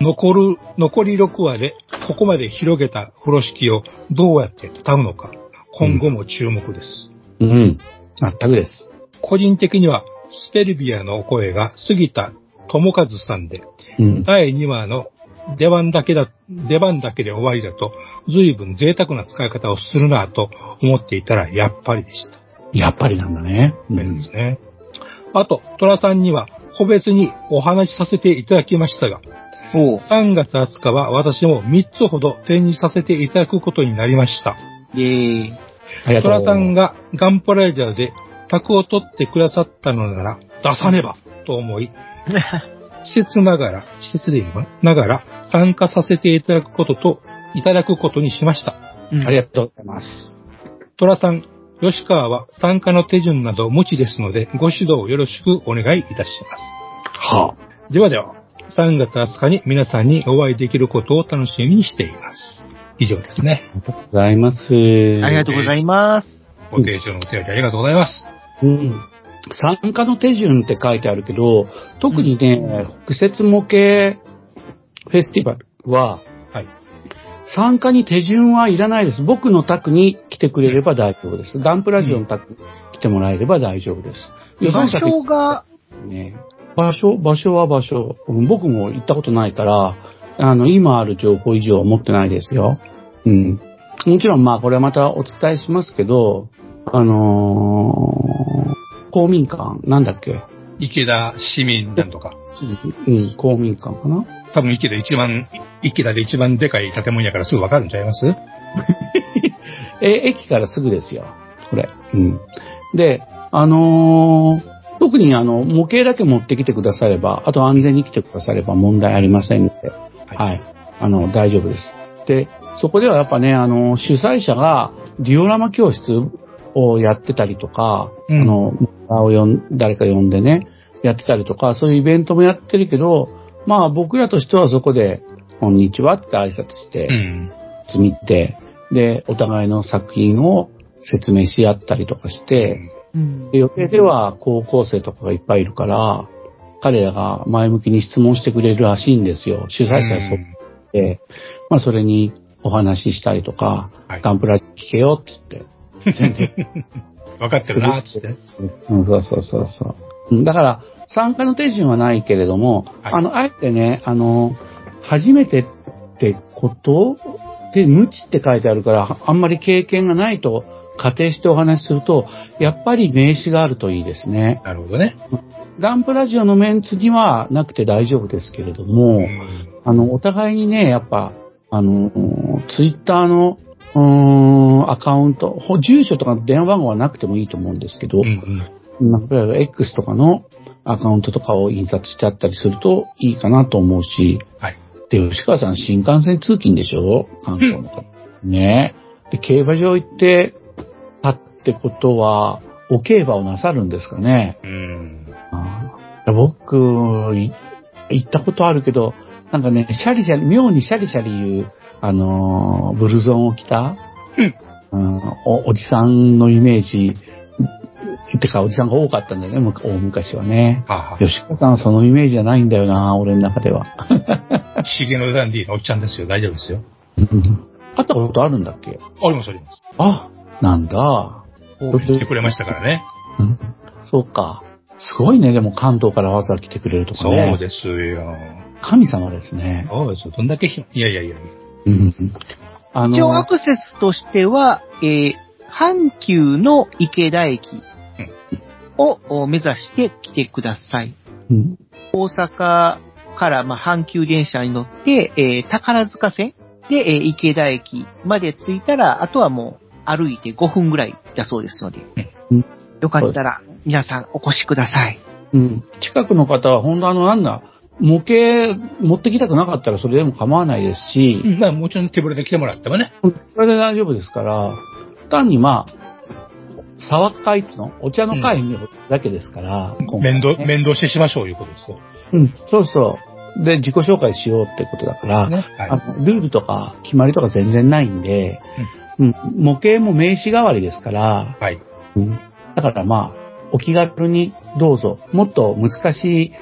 残る、残り6話でここまで広げた風呂敷をどうやって畳むのか、今後も注目です。うん。全くです。個人的には、スペルビアのお声が杉田智和さんで、うん。第2話の出番だけだ、出番だけで終わりだと、随分贅沢な使い方をするなと思っていたら、やっぱりでした。やっぱりなんだね。うそうですね。あと、トラさんには個別にお話しさせていただきましたが、おう。3月20日は私も3つほど展示させていただくことになりました。えー、ありがとうトラさんがガンプライダーで卓を取ってくださったのなら出さねばと思い、施設ながら、施設でいいのかなながら参加させていただくことと、いただくことにしました。うんありがとうございます。トラさん、吉川は参加の手順など無知ですので、ご指導よろしくお願いいたします。はではでは、3月20日に皆さんにお会いできることを楽しみにしています。以上ですね。ありがとうございます。ありがとうございます。ご提供のお手紙ありがとうございます。うん。参加の手順って書いてあるけど、特にね、北節模型フェスティバルは、はい。参加に手順はいらないです。僕の宅に来てくれれば大丈夫です。ガンプラジオの宅に来てもらえれば大丈夫です。予場算所が、ね。場所、場所は場所。うん僕も行ったことないから、あの、今ある情報以上は持ってないですよ。うん。もちろん、まあ、これはまたお伝えしますけど、あのー公民館、なんだっけ？池田市民なんとか。うん、公民館かな？多分池田一番、池田で一番でかい建物やからすぐわかるんちゃいます？え、駅からすぐですよ。これ。うん。で、あのー特にあの、模型だけ持ってきてくだされば、あと安全に来てくだされば問題ありませんので、はい。あの、大丈夫です。で、そこではやっぱね、あの、主催者がディオラマ教室をやってたりとか、うんあの、を呼ん誰か呼んでね、やってたりとか、そういうイベントもやってるけど、まあ僕らとしてはそこで、こんにちはって挨拶して、うん。見て、で、お互いの作品を説明し合ったりとかして、うん。で予定では高校生とかがいっぱいいるから、彼らが前向きに質問してくれるらしいんですよ。主催者はそうで、まあそれにお話ししたりとか、はい。ガンプラ聞けよって言って、分かってるなーって。うん、そうそうそうそううん。だから、参加の手順はないけれども、はいあの、あえてね、あの、初めてってことで、無知って書いてあるから、あんまり経験がないと仮定してお話しすると、やっぱり名刺があるといいですね。なるほどね。ガンプラジオのメンツにはなくて大丈夫ですけれども、うんあの、お互いにね、やっぱ、あの、ツイッターの、うーん、アカウント、ほ住所とか電話番号はなくてもいいと思うんですけど、うんうん。まあ、例えば X とかのアカウントとかを印刷してあったりするといいかなと思うし、はい。で、吉川さん新幹線通勤でしょ？関東の方。ねで、競馬場行ってたってことは、お競馬をなさるんですかねうん。僕、い行ったことあるけど、なんかね、シャリシャリ、妙にシャリシャリ言う、あのーブルゾンを着た、うんお、おじさんのイメージ、てかおじさんが多かったんだよね、大昔はね。はあ、は吉川さんはそのイメージじゃないんだよな、俺の中では。あ、シゲのダンディのおっちゃんですよ。大丈夫ですよ。会ったことあるんだっけ？ありますあります。あ、なんだ。来てくれましたからね。うんそうか。すごいね、でも関東からわざわざ来てくれるとかそうね。ですよ。神様ですね。そうですよ。どんだけひ、いやいやいや。うんあ一応アクセスとしては、えー、阪急の池田駅をお目指して来てください。うん大阪から、まあ、阪急電車に乗って、えー、宝塚線で、えー池田駅まで着いたら、あとはもう歩いて5分ぐらいだそうですので、うんよかったら皆さんお越しください。うん。近くの方は、本当あの、なんだ、模型持ってきたくなかったらそれでも構わないですし、うん、まあもちろん手ぶらで来てもらってもね。それで大丈夫ですから、単にまあ、沢会津の？お茶の会にだけですから、今回面倒、面倒してしましょういうことですよ。うん、そうそう。で、自己紹介しようってことだから、ね。あはのルールとか決まりとか全然ないんで、うん、模型も名刺代わりですから、い。はい。うん、だからまあ、お気軽にどうぞ。もっと難しい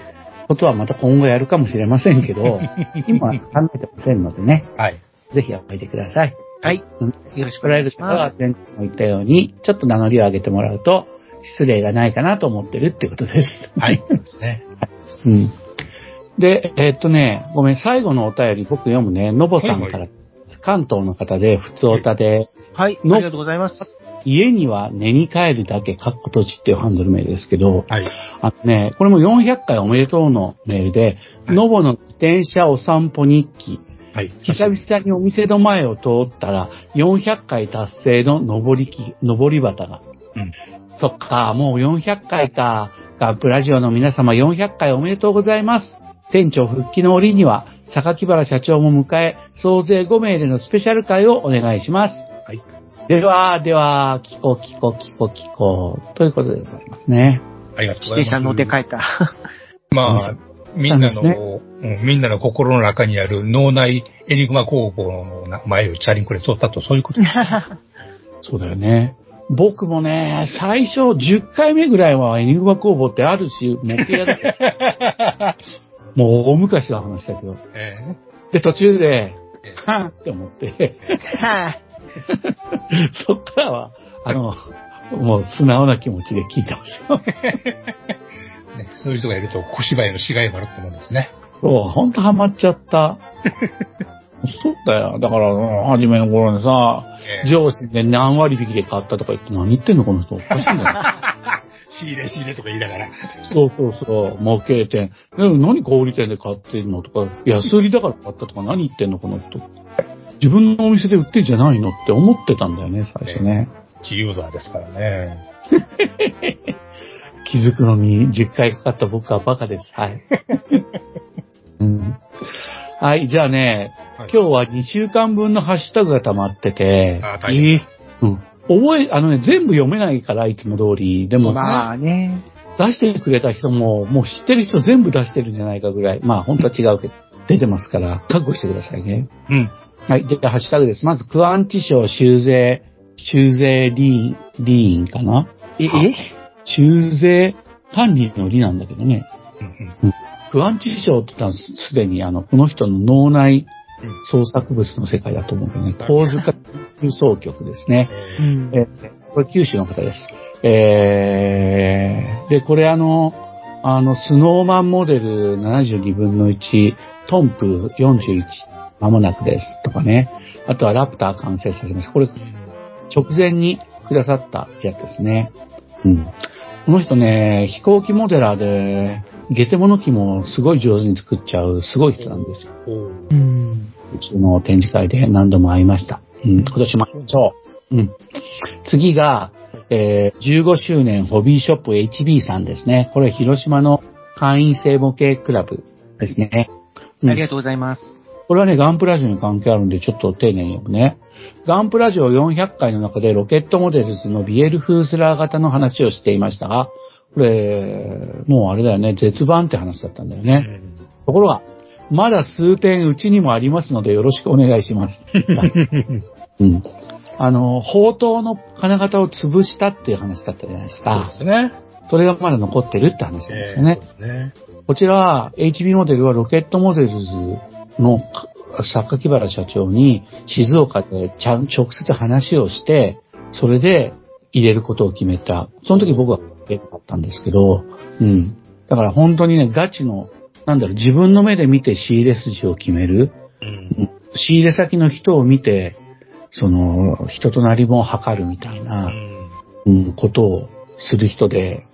ことはまた今後やるかもしれませんけど、今は考えてませんのでね、はい。ぜひおいでください。はい。うんよろしくお願いしま方は前回も言ったように、ちょっと名乗りを上げてもらうと、失礼がないかなと思ってるってことです。はい。そうですね。うん。で、えーっとね、ごめん、最後のお便り僕読むね、のぼさんから、関東の方で、普通おたで、す。はい。あのりがとうございます。家には寝に帰るだけ、かっことちっていうハンドルメールですけど、はい。あのね、これも400回おめでとうのメールで、はいノボの自転車お散歩日記、はい。久々にお店の前を通ったら、400回達成の上りき、上り旗が。うんそっか、もう400回か。ガンプラジオの皆様400回おめでとうございます。店長復帰の折には、榊原社長も迎え、総勢5名でのスペシャル会をお願いします。はい。では、では、聞こう聞こう聞こう聞こう。ということでございますね。ありがとう自ございます。転車乗って帰った。まあ、みんなの、そうんみんなの心の中にある脳内エニグマ工房の前をチャリンコで通ったと、そういうこと。そうだよね。僕もね、最初10回目ぐらいはエニグマ工房ってあるし、模型だよ もう大昔の話だけど。えで、途中でえ、はぁって思って、はい。そっからは、あの、もう素直な気持ちで聞いてます ねそういう人がいると小芝居のしがいもあるってもんですね。そう、ほんとハマっちゃった。そうだよ。だから、うん初めの頃にさ、ええ上司で何割引きで買ったとか言って何言ってんのこの人。おかしいんだよ。仕入れ仕入れとか言いながら。そうそうそう、模型店。でも何小売店で買ってんのとか、安売りだから買ったとか何言ってんのこの人。自分のお店で売ってんじゃないのって思ってたんだよね、最初ね。自ユーザーですからね。気づくのに10回かかった僕はバカです。はい。うん、はい、じゃあね、はい今日は2週間分のハッシュタグが溜まってて、あ大変えーうん。覚え、あのね、全部読めないから、いつも通り。でも、まあね。出してくれた人も、もう知ってる人全部出してるんじゃないかぐらい。まあ、本当は違うけど、出てますから、覚悟してくださいね。うん。はい。で、ハッシュタグです。まず、クアンチ賞修税、修税リーン、リーンかな？え、え？修税管理の理なんだけどね。うんクアンチ賞って言ったらすでにあの、この人の脳内うん創作物の世界だと思うんだよね。構図化空想局ですね。うんえーこれ九州の方です。えー、で、これあの、あの、スノーマンモデル72分の1、トンプ41、間もなくです。とかね。あとはラプター完成させました。これ、直前にくださったやつですね。うん。この人ね、飛行機モデラーで、ゲテモノ機もすごい上手に作っちゃう、すごい人なんですよ。うん。うちの展示会で何度も会いました。うん、今年も会いましょう。うん。次が、えー15周年ホビーショップ HB さんですね。これ広島の会員制模型クラブですね。うんありがとうございます。これはね、ガンプラジオに関係あるんで、ちょっと丁寧に読むね。ガンプラジオ400回の中でロケットモデルズのビエルフースラー型の話をしていましたが、これ、もうあれだよね、絶版って話だったんだよね。ところが、まだ数点うちにもありますのでよろしくお願いします。うん。あの、宝刀の金型を潰したっていう話だったじゃないですそうかで。すね。それがまだ残ってるって話なんですよね。そうですね。こちらは HB モデルはロケットモデルズの榊原社長に静岡でちゃん直接話をして、それで入れることを決めた。その時僕は結構だったんですけど、うん。だから本当にね、ガチの、なんだろう、自分の目で見て仕入れ筋を決める。うん。仕入れ先の人を見て、その、人となりも測るみたいな、うん、ことをする人で、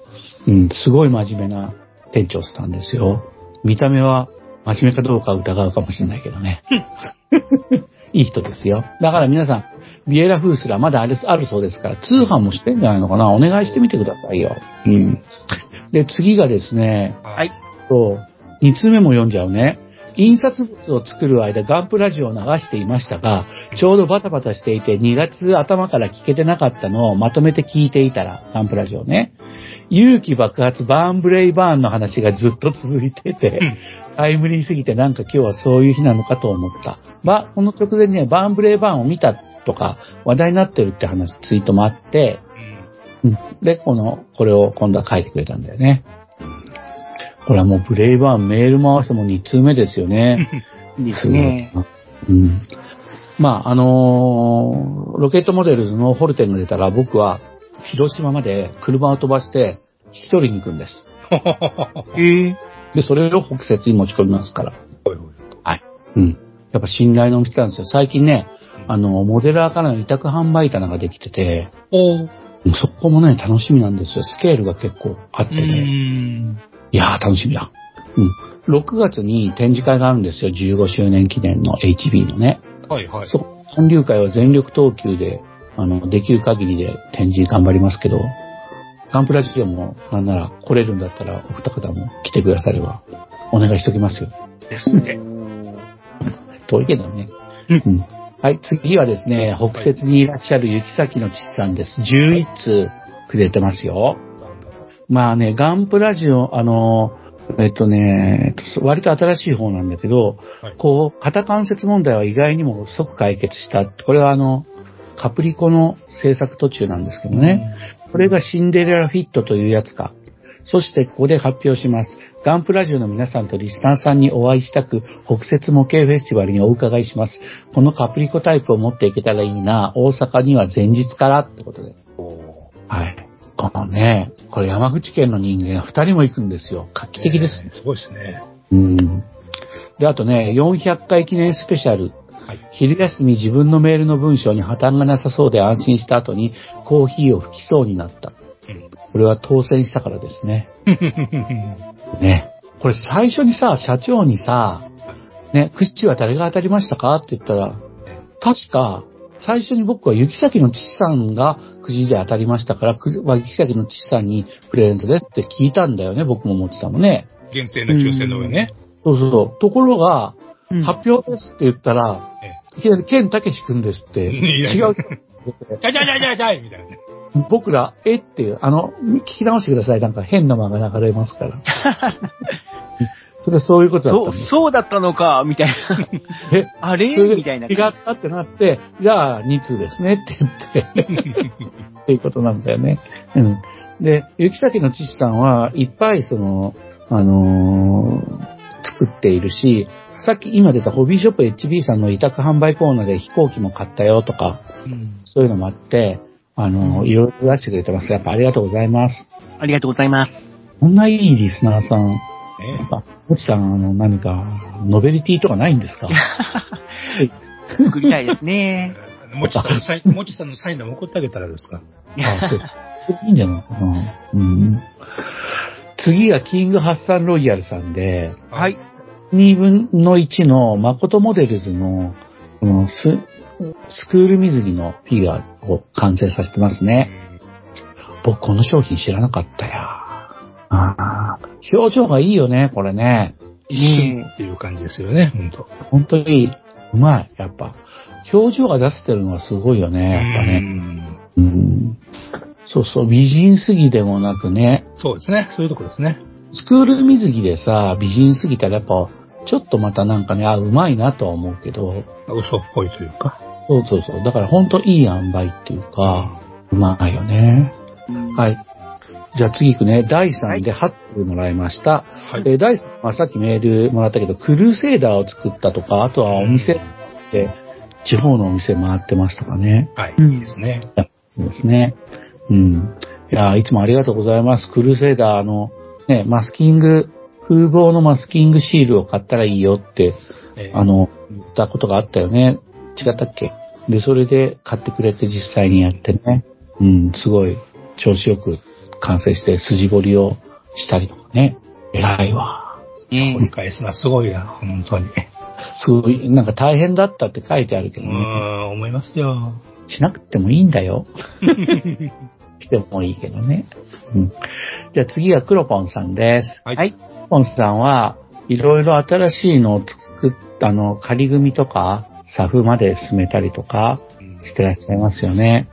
うん、すごい真面目な店長さんですよ。見た目は真面目かどうか疑うかもしれないけどね。いい人ですよ。だから皆さん、ビエラフースラまだあるあるそうですから、通販もしてんじゃないのかなお願いしてみてくださいよ。うん。で、次がですね、はい。と、2通目も読んじゃうね。印刷物を作る間、ガンプラジオを流していましたが、ちょうどバタバタしていて、2月頭から聞けてなかったのをまとめて聞いていたら、ガンプラジオね。勇気爆発バーンブレイバーンの話がずっと続いてて、タイムリーすぎてなんか今日はそういう日なのかと思った。ば、この直前にね、バーンブレイバーンを見たとか話題になってるって話、ツイートもあって、うん。で、この、これを今度は書いてくれたんだよね。これはもうブレイバーンメール回しても2通目ですよね。ですね。すごいな。うん。まあ、あのーロケットモデルズのホルテンが出たら僕は広島まで車を飛ばして引き取りに行くんです。ええで、それを北節に持ち込みますから。ほいほいはい。うん。やっぱ信頼のお店なんですよ。最近ね、あの、モデラーからの委託販売棚ができてて、おそこもね、楽しみなんですよ。スケールが結構あってうね。ん。いやー、楽しみだ。うん。6月に展示会があるんですよ。15周年記念の HB のね。はいはい。そこ、韓流会は全力投球で、あの、できる限りで展示頑張りますけど、ガンプラジオも、なんなら来れるんだったら、お二方も来てくだされば、お願いしときますよ。ですね。遠いけどね。うん。はい、次はですね、北節にいらっしゃる雪崎の父さんです。11通くれてますよ。まあね、ガンプラジオ、あの、えっとね、割と新しい方なんだけど、はいこう、肩関節問題は意外にも即解決した。これはあの、カプリコの制作途中なんですけどね。これがシンデレラフィットというやつか。そしてここで発表します。ガンプラジオの皆さんとリスナーさんにお会いしたく、北節模型フェスティバルにお伺いします。このカプリコタイプを持っていけたらいいな。大阪には前日からってことで。はい。このね、これ山口県の人間2人も行くんですよ。画期的ですね。すごいですね。うん。で、あとね、400回記念スペシャル。はい。昼休み自分のメールの文章に破綻がなさそうで安心した後にコーヒーを吹きそうになった。これは当選したからですね。ね。これ最初にさ、社長にさ、ね、クッチは誰が当たりましたか？って言ったら、確か、最初に僕は雪崎の父さんがくじで当たりましたから、くは雪崎の父さんにプレゼントですって聞いたんだよね、僕も思ってたのね。限定の抽選の上ね。そうそうそう。ところが、うん発表ですって言ったら、いきなりケンタケシ君ですって、違う。じゃじゃじゃじゃじゃいみたいなね。僕ら、えっていう、あの、聞き直してください。なんか変な間が流れますから。それはそういうことだったそう。そうだったのか、みたいな。え、あれ？みたいな。違ったってなって、じゃあ2通ですねって言って、っていうことなんだよね。うん。で、雪崎の父さんはいっぱいその、あのー作っているし、さっき今出たホビーショップ HB さんの委託販売コーナーで飛行機も買ったよとか、そういうのもあって、あのーいろいろ出してくれてます。やっぱありがとうございます。ありがとうございます。こんないいリスナーさん、ねあ、もちさん、あの、何か、ノベリティとかないんですか？作りたいですね。もちさんのサイン、もちさんのサインでも送ってあげたらどうですか？あそういいんじゃない？かな。うん。次がキングハッサンロイヤルさんで、はい。2分の1の誠モデルズの、このス、スクール水着のフィギュアを完成させてますね。僕この商品知らなかったや。ああ、表情がいいよね、これね。一瞬っていう感じですよね、ほんと。本当にうまい、やっぱ。表情が出せてるのがすごいよね、やっぱうね。んうん。そうそう、美人すぎでもなくね、そうですね。そういうとこですね。スクール水着でさ、美人すぎたらやっぱ、ちょっとまたなんかね、あ、うまいなとは思うけど、嘘っぽいというか？そうそうそう。だから本当いい塩梅っていうか、うまいよね。はい。じゃあ次行くね。第3で8通もらいました。はい。えー第3はさっきメールもらったけど、クルーセーダーを作ったとか、あとはお店で、地方のお店回ってますとかね。はい。うんいいですね。そうですね。うん。いやーいつもありがとうございます。クルーセーダーの、ね、マスキング、風貌のマスキングシールを買ったらいいよって、えーあの、言ったことがあったよね。違ったっけ？で、それで買ってくれて実際にやってね。うん、すごい調子よく完成して筋彫りをしたりとかね。偉いわ。ね折り返すのはすごいな、本当に。すごい、なんか大変だったって書いてあるけどね。ん、思いますよ。しなくてもいいんだよ。してもいいけどね。うん。じゃあ次はクロポンさんです。はいはい。ポンさんはいろいろ新しいのを作った、あの、仮組とか、サフまで進めたりとかうんしてらっしゃいますよね。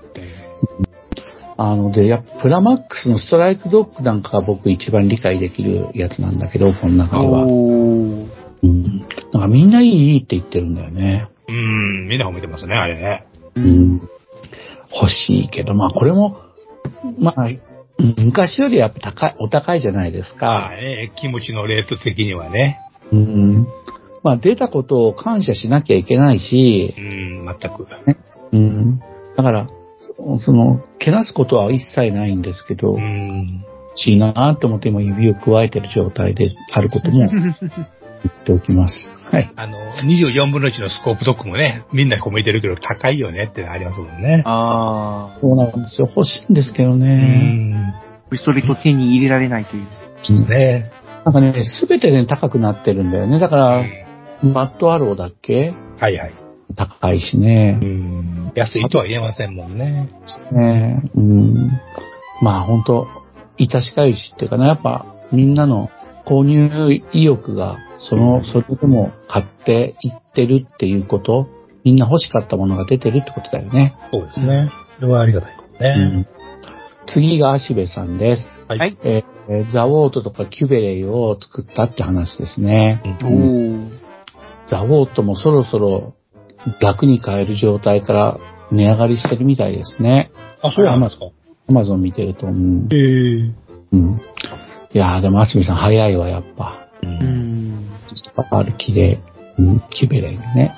あの、で、やっぱプラマックスのストライクドッグなんかが僕一番理解できるやつなんだけど、この中では。うん。なんかみんないいいいって言ってるんだよね。うーん、みんな褒めてますね、あれね。うん。欲しいけど、まあこれも、まあ、昔よりやっぱ高い、お高いじゃないですか。まあね、気持ちのレート的にはね。うん。まあ出たことを感謝しなきゃいけないしう、ん、全く。うん。だから、その、けなすことは一切ないんですけど、う欲ん。しいなと思って今指を加えてる状態であることも 言っておきます。はい。あの、24分の1のスコープドッグもね、みんなこう見てるけど高いよねってありますもんね。ああ。そうなんですよ。欲しいんですけどうね。ん。それと手に入れられないという。ねなんかね、すべてで高くなってるんだよね。だから、マットアローだっけ？はいはい。高いしねう。ん。安いとは言えませんもんね。ねうん。まあ本当致し返しっていうかな、やっぱみんなの購入意欲が、その、それでも買っていってるっていうこと、みんな欲しかったものが出てるってことだよね。そうですね。それはありがたいことうね。ん。次が足部さんです。はいはいえーザ・ウォートとかキュベレイを作ったって話ですね。うん。ザ・ウォートもそろそろ楽に買える状態から値上がりしてるみたいですね。あ、そうなんですか。アマゾン見てると。うんへえ。うん。いやーでも、あすみさん早いわ、やっぱ。う。うんん。ある綺麗。うん、キベレイね。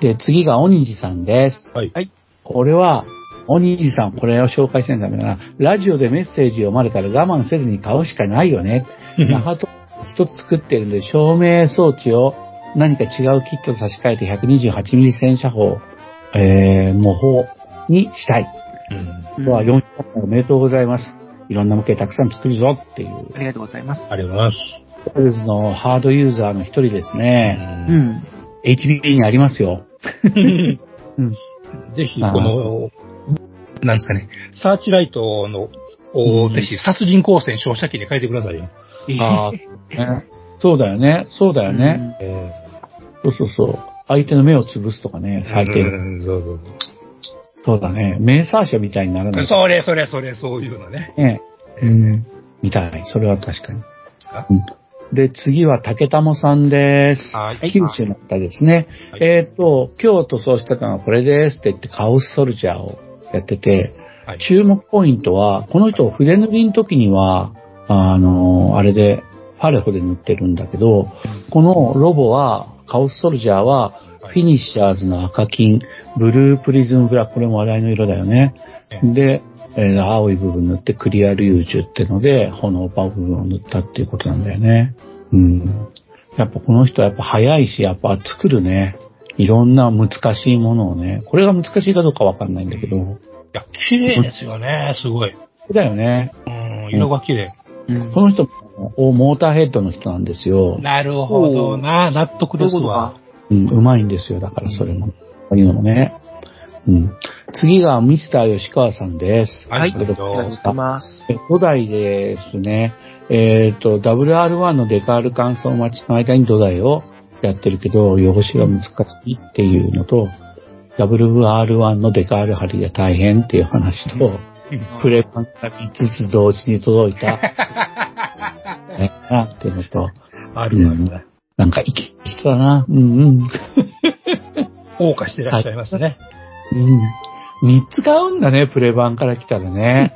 で、次が、おにじさんです。はい。はい。これは、おにじさん、これを紹介してんだめだな。ラジオでメッセージ読まれたら我慢せずに買うしかないよね。那覇と一つ作ってるんで、照明装置を何か違うキットと差し替えて 128mm 戦車砲、えー、模倣にしたい。うん。は400回おめでとうございます。いろんな模型たくさん作るぞっていう。ありがとうございます。ありがとうございます。トルズのハードユーザーの一人ですね。う。ん。HB にありますよ。うんぜひ、この、なんですかね、サーチライトの、をぜひ、殺人光線照射機に変えてくださいよ。ああ、ね。そうだよね。そうだよね。えそうそうそう。相手の目を潰すとかね、最低。うんそうそうそうだね。メーサー社みたいにならない。それ、それ、それ、そういうのね。ね。うん。みたい。それは確かに。か？で、次は竹玉さんです。はい九州の方ですね。はいえっ、と、今日塗装してたのはこれですって言ってカオスソルジャーをやってて、はい。注目ポイントは、この人筆塗りの時には、あの、あれで、パレホで塗ってるんだけど、このロボは、カオスソルジャーは、フィニッシャーズの赤金、ブループリズムブラック、これも話題の色だよね。で、えー青い部分塗ってクリアルージュってので、炎パ部分を塗ったっていうことなんだよね。うん。やっぱこの人はやっぱ早いし、やっぱ作るね。いろんな難しいものをね。これが難しいかどうかわかんないんだけど。いや、綺麗ですよね、すごい。だよね。うん、色が綺麗。うんこの人もモーターヘッドの人なんですよ。なるほどな、納得ですわ。うん、うまいんですよ。だからそれも。こういうのもね。うん。次がミスター吉川さんです。はい、ありがとうございます。え土台ですね。えっ、と、WR1 のデカール乾燥待ちの間に土台をやってるけど、汚しが難しいっていうのと、WR1 のデカール貼りが大変っていう話と、プレパンが3つ同時に届いた、ね、なっていうのと、あるわね。なんか生き生きたな。うんうん。謳歌してらっしゃいますね。うん。3つ買うんだね、プレ版から来たらね。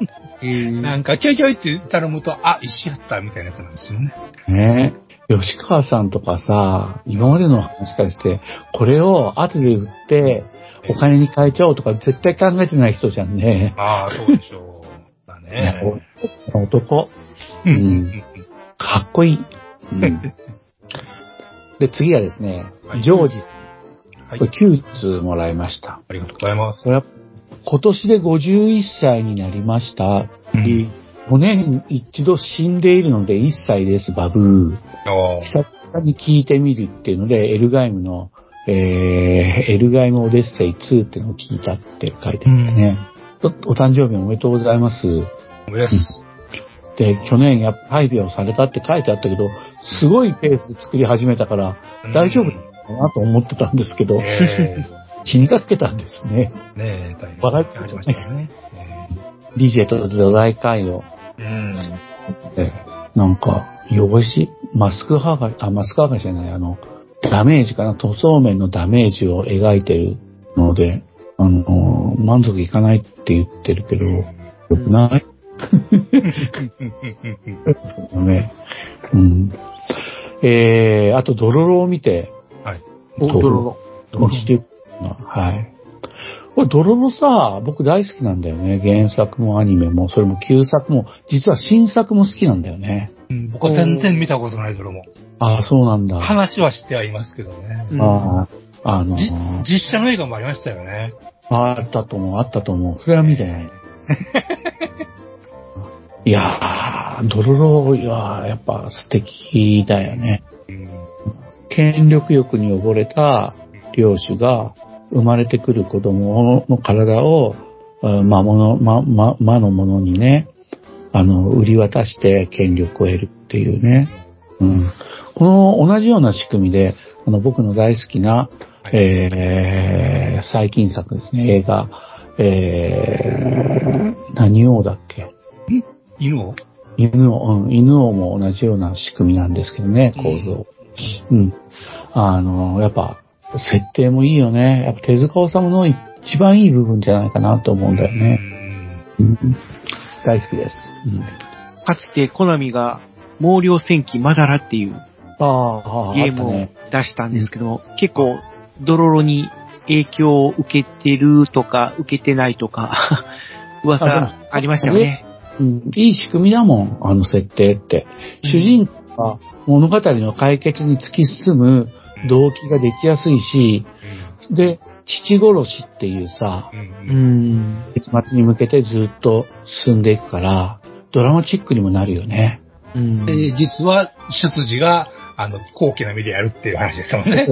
なんか、ちょいちょいって頼むと、あ、一緒やった、みたいなやつなんですよね。ね吉川さんとかさ、今までの話からして、これを後で売って、お金に変えちゃおうとか絶対考えてない人じゃんね。ああ、そうでしょう。だね。男。ううん。かっこいい。うん、で、次はですねはい、ジョージ。はいこれ9通もらいました。ありがとうございます。これは、今年で51歳になりました。うん5年に一度死んでいるので1歳です、バブー。あ久々に聞いてみるっていうので、エルガイムの、えー、エルガイムオデッセイ2っていうのを聞いたって書いてあってね。おお誕生日おめでとうございます。あ、です。で、去年やっぱ大病されたって書いてあったけど、すごいペースで作り始めたから、大丈夫かなと思ってたんですけど、え 死にかけたんですね。えねえ、大変。笑って始ましたね。DJ と土台会を、うん。えなんか、汚し、マスク剥がし、あ、マスク剥がしじゃない、あの、ダメージかな、塗装面のダメージを描いてるので、あの、満足いかないって言ってるけど、よくない？そうだね。うん。えー、あと、ドロロを見て、はい。おドロロ。ドロロしてはい。これ、ドロロさ、僕大好きなんだよね。原作もアニメも、それも旧作も、実は新作も好きなんだよね。うん僕は全然見たことないドロも。ああ、そうなんだ。話はしてはいますけどね。うんああ、あのじー、実写の映画もありましたよね。あったと思う、あったと思う。それは見てない。いやー、ドロロいやーやっぱ素敵だよね。うん。権力欲に溺れた領主が生まれてくる子供の体を、あ魔物、魔、魔、魔のものにね、あの、売り渡して権力を得るっていうね。うん。この同じような仕組みで、あの、僕の大好きな、えー、最近作ですね、映画、えー、何王だっけ？犬を犬王、うん、犬王も同じような仕組みなんですけどね、構造。うん。あの、やっぱ、設定もいいよね。やっぱ手塚治虫の一番いい部分じゃないかなと思うんだよね。うん、大好きです。うん、かつてコナミが、毛量戦記マダラっていうゲームを。出したんですけど、結構、ドロロに影響を受けてるとか、受けてないとか、噂ありましたよね。うん、いい仕組みだもん、あの設定って。主人公は物語の解決に突き進む動機ができやすいし、で、父殺しっていうさ、うん。結末に向けてずっと進んでいくから、ドラマチックにもなるよね。うんで、実は、出自が、あの、高貴な目でやるっていう話ですもんね。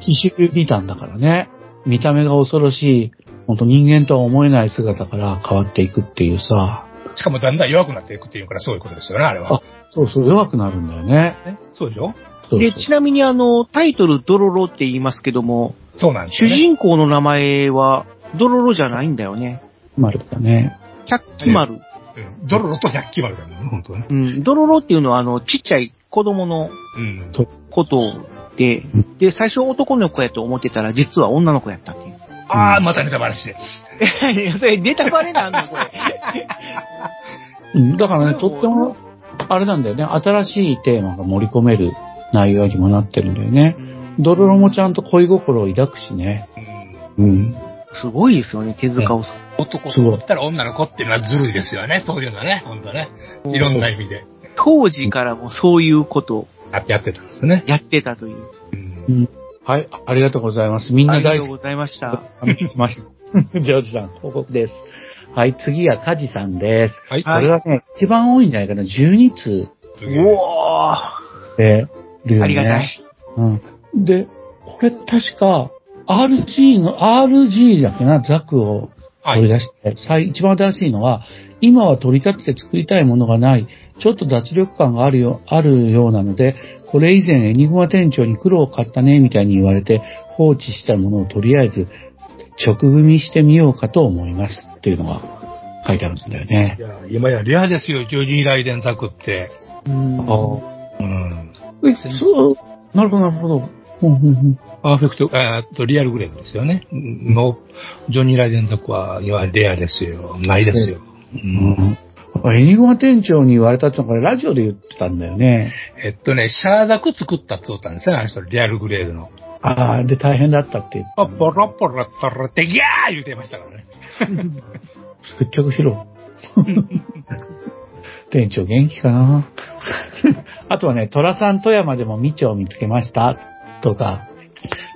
奇襲リターンだからね。見た目が恐ろしい、本当人間とは思えない姿から変わっていくっていうさ、しかもだんだん弱くなっていくっていうからそういうことですよね、あれは。そうそう弱くなるんだよね。ねそうでしょ？そうそうで、ちなみにあの、タイトルドロロって言いますけども、そうなんですね。人公の名前はドロロじゃないんだよね。丸だね。百鬼丸。うんドロロと百鬼丸だもん、本当ね。うん。ドロロっていうのはあの、ちっちゃい子供のうん。ことでうん、で、最初男の子やと思ってたら実は女の子やったっていう。ああ、またネタバラシで。い やそれネタバレなんのこれ。うんだからね、とっても、あれなんだよね、新しいテーマが盛り込める内容にもなってるんだよね。ドロロもちゃんと恋心を抱くしね。うんうん。すごいですよね、手塚治虫。男と言ったら女の子っていうのはずるいですよね。そういうのはね、本当ね。いろんな意味で。当時からもそういうことをやってやってたんですね。やってたという。うんはい、ありがとうございます。みんあな大好き。りがとうございました。あのしました。ジョージさん、報告です。はい、次はカジさんです。はい。これがね、一番多いんじゃないかな、12通すげえおーで、ね。ありがたい。うん。で、これ確か、RG の、RG だっけな、ザクをはい。取り出して、最一番新しいのは、今は取り立てて作りたいものがない、ちょっと脱力感があるよ、あるようなので、これ以前エニグマ店長に苦労を買ったね、みたいに言われて、放置したものをとりあえず、直組みしてみようかと思います。っていうのが書いてあるんだよねい。や、今やレアですよ、ジョニー・ライデンザクって。うんうん。え、そう、なるほど、なるほど。うんうんうんパーフェクト、えーっと、リアルグレードですよね。の、ジョニー・ライデンザクは、いわレアですよ。ないですよ。うんうん。エニグマ店長に言われたってのはこれラジオで言ってたんだよね。えっとね、シャーザク作ったって言ったんですね、あの人、リアルグレードの。ああ、で大変だったって言ってポポロポロポロってギャー言うてましたからね。接客しろ。店長元気かな？あとはね、虎さん富山でも未知を見つけました。とか、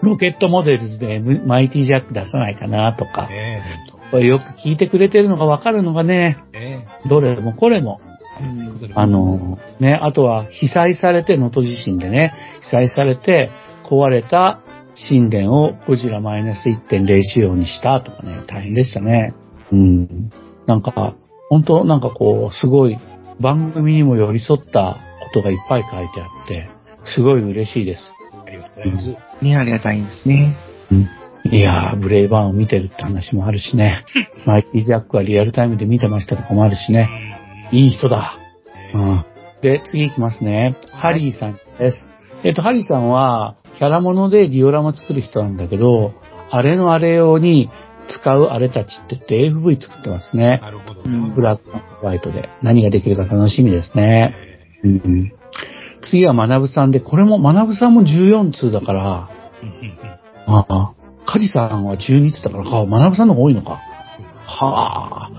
ロケットモデルズでマイティジャック出さないかなとか、ねえ、これよく聞いてくれてるのがわかるのがね、ほんとねどれもこれも、え。あの、ね、あとは被災されて、能登地震でね、被災されて壊れた神殿をゴジラマイナス1.0仕様にしたとかね、大変でしたね。うん。なんか、本当なんかこう、すごい番組にも寄り添ったことがいっぱい書いてあって、すごい嬉しいです。ありがとうございます。ね、ありがたいですね。いやー、ブレイバーンを見てるって話もあるしね。マイティジャックはリアルタイムで見てましたとかもあるしね。いい人だ。うん。で、次行きますね。ハリーさんです。えっと、ハリーさんは、キャラモノでディオラマ作る人なんだけど、あれのあれ用に使うあれたちって言って AFV 作ってますね。なるほど。うんブラックホワイトで。何ができるか楽しみですね。うんうん、次は学さんで、これも学さんも14通だから、うんうんうんああ、カジさんは12通だから、あ、学さんの方が多いのか。は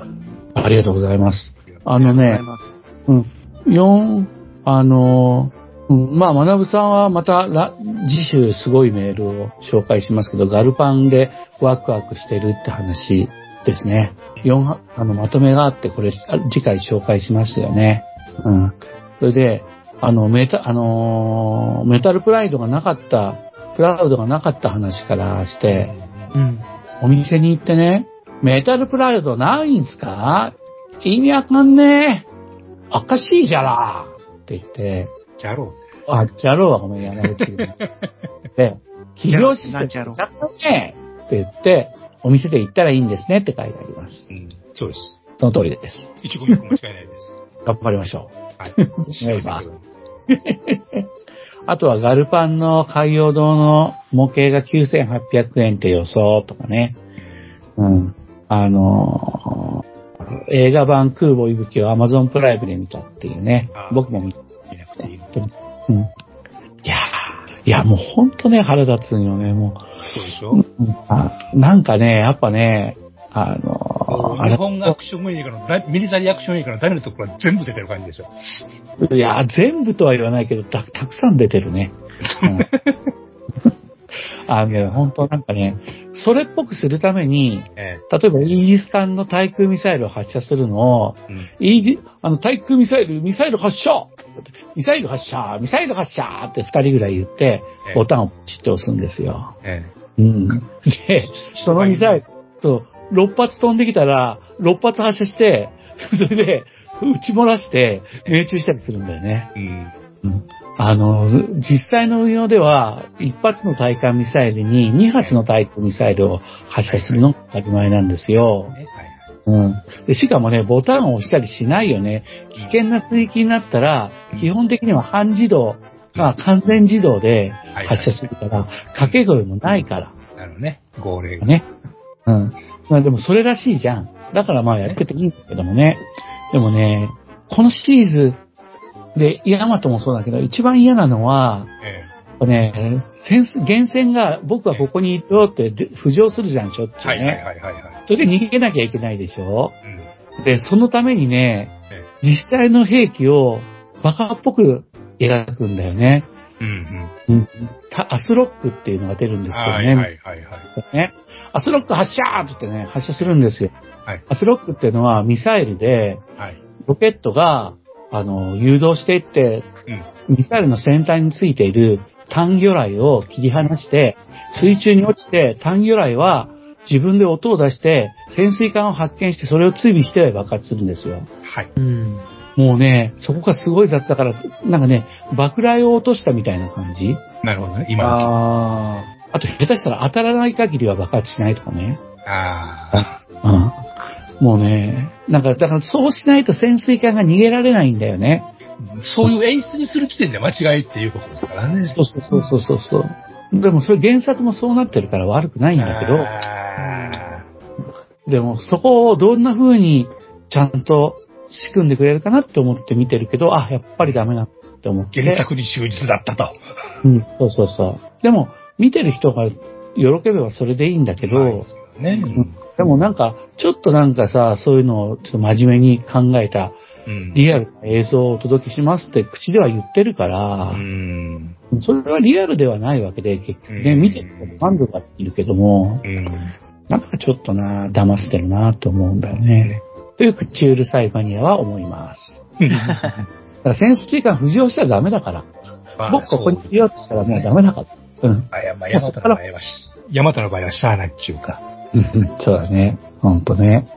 あ、ありがとうございます。あのねありがとうござい、ますうん。4、あの、うん、まあ、学さんはまたら、次週すごいメールを紹介しますけど、ガルパンでワクワクしてるって話ですね。四はあの、まとめがあって、これ、あ次回紹介しますよね。うん。それで、あの、メタ、あのーメタルプライドがなかった、プラウドがなかった話からして、うん。お店に行ってね、メタルプライドないんすか？意味わかんねえ。おかしいじゃらって言って、じゃろあ、じゃろうはごめん、山 口で。で、企業システムなんじゃろうねって言って、お店で行ったらいいんですねって書いてあります。う。うん。そうです。その通りです。一語目間違いないです。頑張りましょはい。お願いしますう。あとはガルパンの海洋堂の模型が9800円って予想とかね。うん。あのー映画版空母息吹を Amazon プライムで見たっていうね僕も見た。見なくていい。うん。いやーいや、もうほんとね、腹立つんよね、もそうでしょ？う。うんあなんかね、やっぱね、あのーあ日れ、本アクション映画のだ、ミリタリーアクション映画のダメなところは全部出てる感じでしょ？いや、全部とは言わないけど、たたくさん出てるね。う んあのね、本当なんかね、それっぽくするために、え例えばイージス艦の対空ミサイルを発射するのを、え。うん。イージあの対空ミサイル、ミサイル発射ミサイル発射ミサイル発射って二人ぐらい言って、ええボタンをポチって押すんですよ。えうん。で、そのミサイルと、6発飛んできたら、6発発射して、それで、撃ち漏らして、命中したりするんだよね。え。うん。うんあの、実際の運用では、一発の対艦ミサイルに2発の対空ミサイルを発射するのが当たり前なんですよ。ねうん。でしかもね、ボタンを押したりしないよね。危険な水域になったら、基本的には半自動、まあ完全自動ではい発射するから、掛け声もないから。はい。なるほどね。号令が。ね。うん。まあでもそれらしいじゃん。だからまあやってていいんだけどもね。でもね、このシリーズで、ヤマトもそうだけど、一番嫌なのは、えね、センス、源泉が僕はここにいるよってで浮上するじゃん、しょっちゅうね。え。はいはいはいはいはい。それで逃げなきゃいけないでしょうん。で、そのためにねえ、実際の兵器をバカっぽく描くんだよね。うんうん。アスロックっていうのが出るんですけどね。はいはいはいはい。ね。アスロック発射って言ってね、発射するんですよ。はいアスロックっていうのはミサイルで、はい。ロケットが、あの、誘導していって、うん。ミサイルの先端についている単魚雷を切り離して、水中に落ちて単魚雷は自分で音を出して潜水艦を発見してそれを追尾して爆発するんですよ。はい。うん。もうね、そこがすごい雑だから、なんかね、爆雷を落としたみたいな感じなるほどね。今ああと下手したら当たらない限りは爆発しないとかね。あうん。もうね、なんか、だからそうしないと潜水艦が逃げられないんだよね。あ。そういう演出にする時点で間違いっていうことですからね。そうそうそうそうそう。でもそれ原作もそうなってるから悪くないんだけど、あでもそこをどんな風にちゃんと仕組んでくれるかなって思って見てるけど、あ、やっぱりダメだって思って。ー原作に忠実だったと。うん、そうそうそう。でも、見てる人が喜べばそれでいいんだけど、ですけどね。うんでもなんか、ちょっとなんかさ、そういうのをちょっと真面目に考えたうん。リアルな映像をお届けしますって口では言ってるからう、ん。それはリアルではないわけで、結局ね、うん見てる人も満足はできるけども、うん。なんかちょっとな、騙してるなと思うんだよね。という口うるさいマニアは思います。だから潜水艦浮上しちゃダメだから。僕ここにいようとしたらもうダメだから。うん。あ、いや、まあ、ヤマトの場合はし、ヤマトの場合はしゃあないっちゅうか。うんうんそうだね。ほんとね。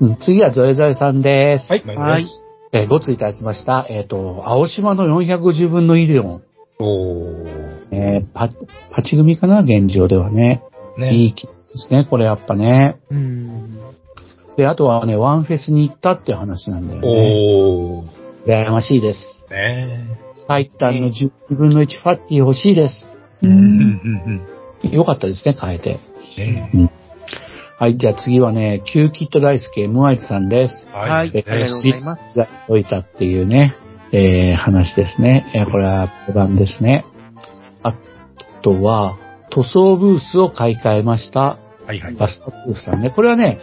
うん次はゾエゾエさんです。はい、はい。えーごついただきました。えっ、と、青島の450分のイデオン。おー。えーパ、パチ組かな現状ではね。ね。いい気ですね、これやっぱね。うん。で、あとはね、ワンフェスに行ったっていう話なんだよね。おー。羨ましいです。ねタイタンの10分の1ファッティ欲しいです。え。うん、うん、うん。よかったですね、変えて。ねはい、じゃあ次はね、キューキット大好き M ワイズさんです。え。はい。ありがとうございます。が解いたっていうね、えー、話ですね。えーこれは5番ですね。あとは、塗装ブースを買い替えました。はい、はい。バストブースさんね。これはね、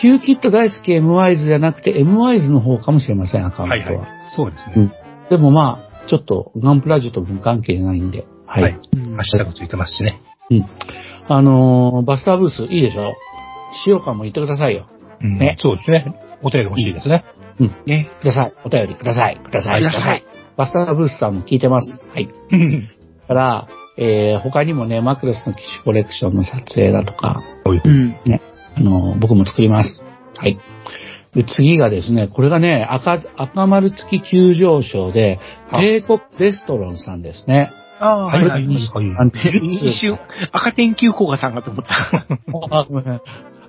キューキット大好き M ワイズじゃなくて M ワイズの方かもしれません、アカウントは。はい、はい。そうですねうん。でもまあ、ちょっとガンプラジオと無関係ないんで。はい。はいハッシュタグついてますしね。あのーバスターブースいいでしょ？使用感も言ってくださいよ。うんねそうですね。お手入れ欲しいですね。ね。ください。お便りください。ください。ください。バスターブースさんも聞いてます。はい。だから、えー、他にもね、マクロスの機種コレクションの撮影だとか、うん。あの、僕も作ります。はい。で、次がですね、これがね、赤、赤丸付き急上昇で、あ帝国レストランさんですね。ああ、はいはい。はい一瞬、赤点急降下さんかと思った。あごめん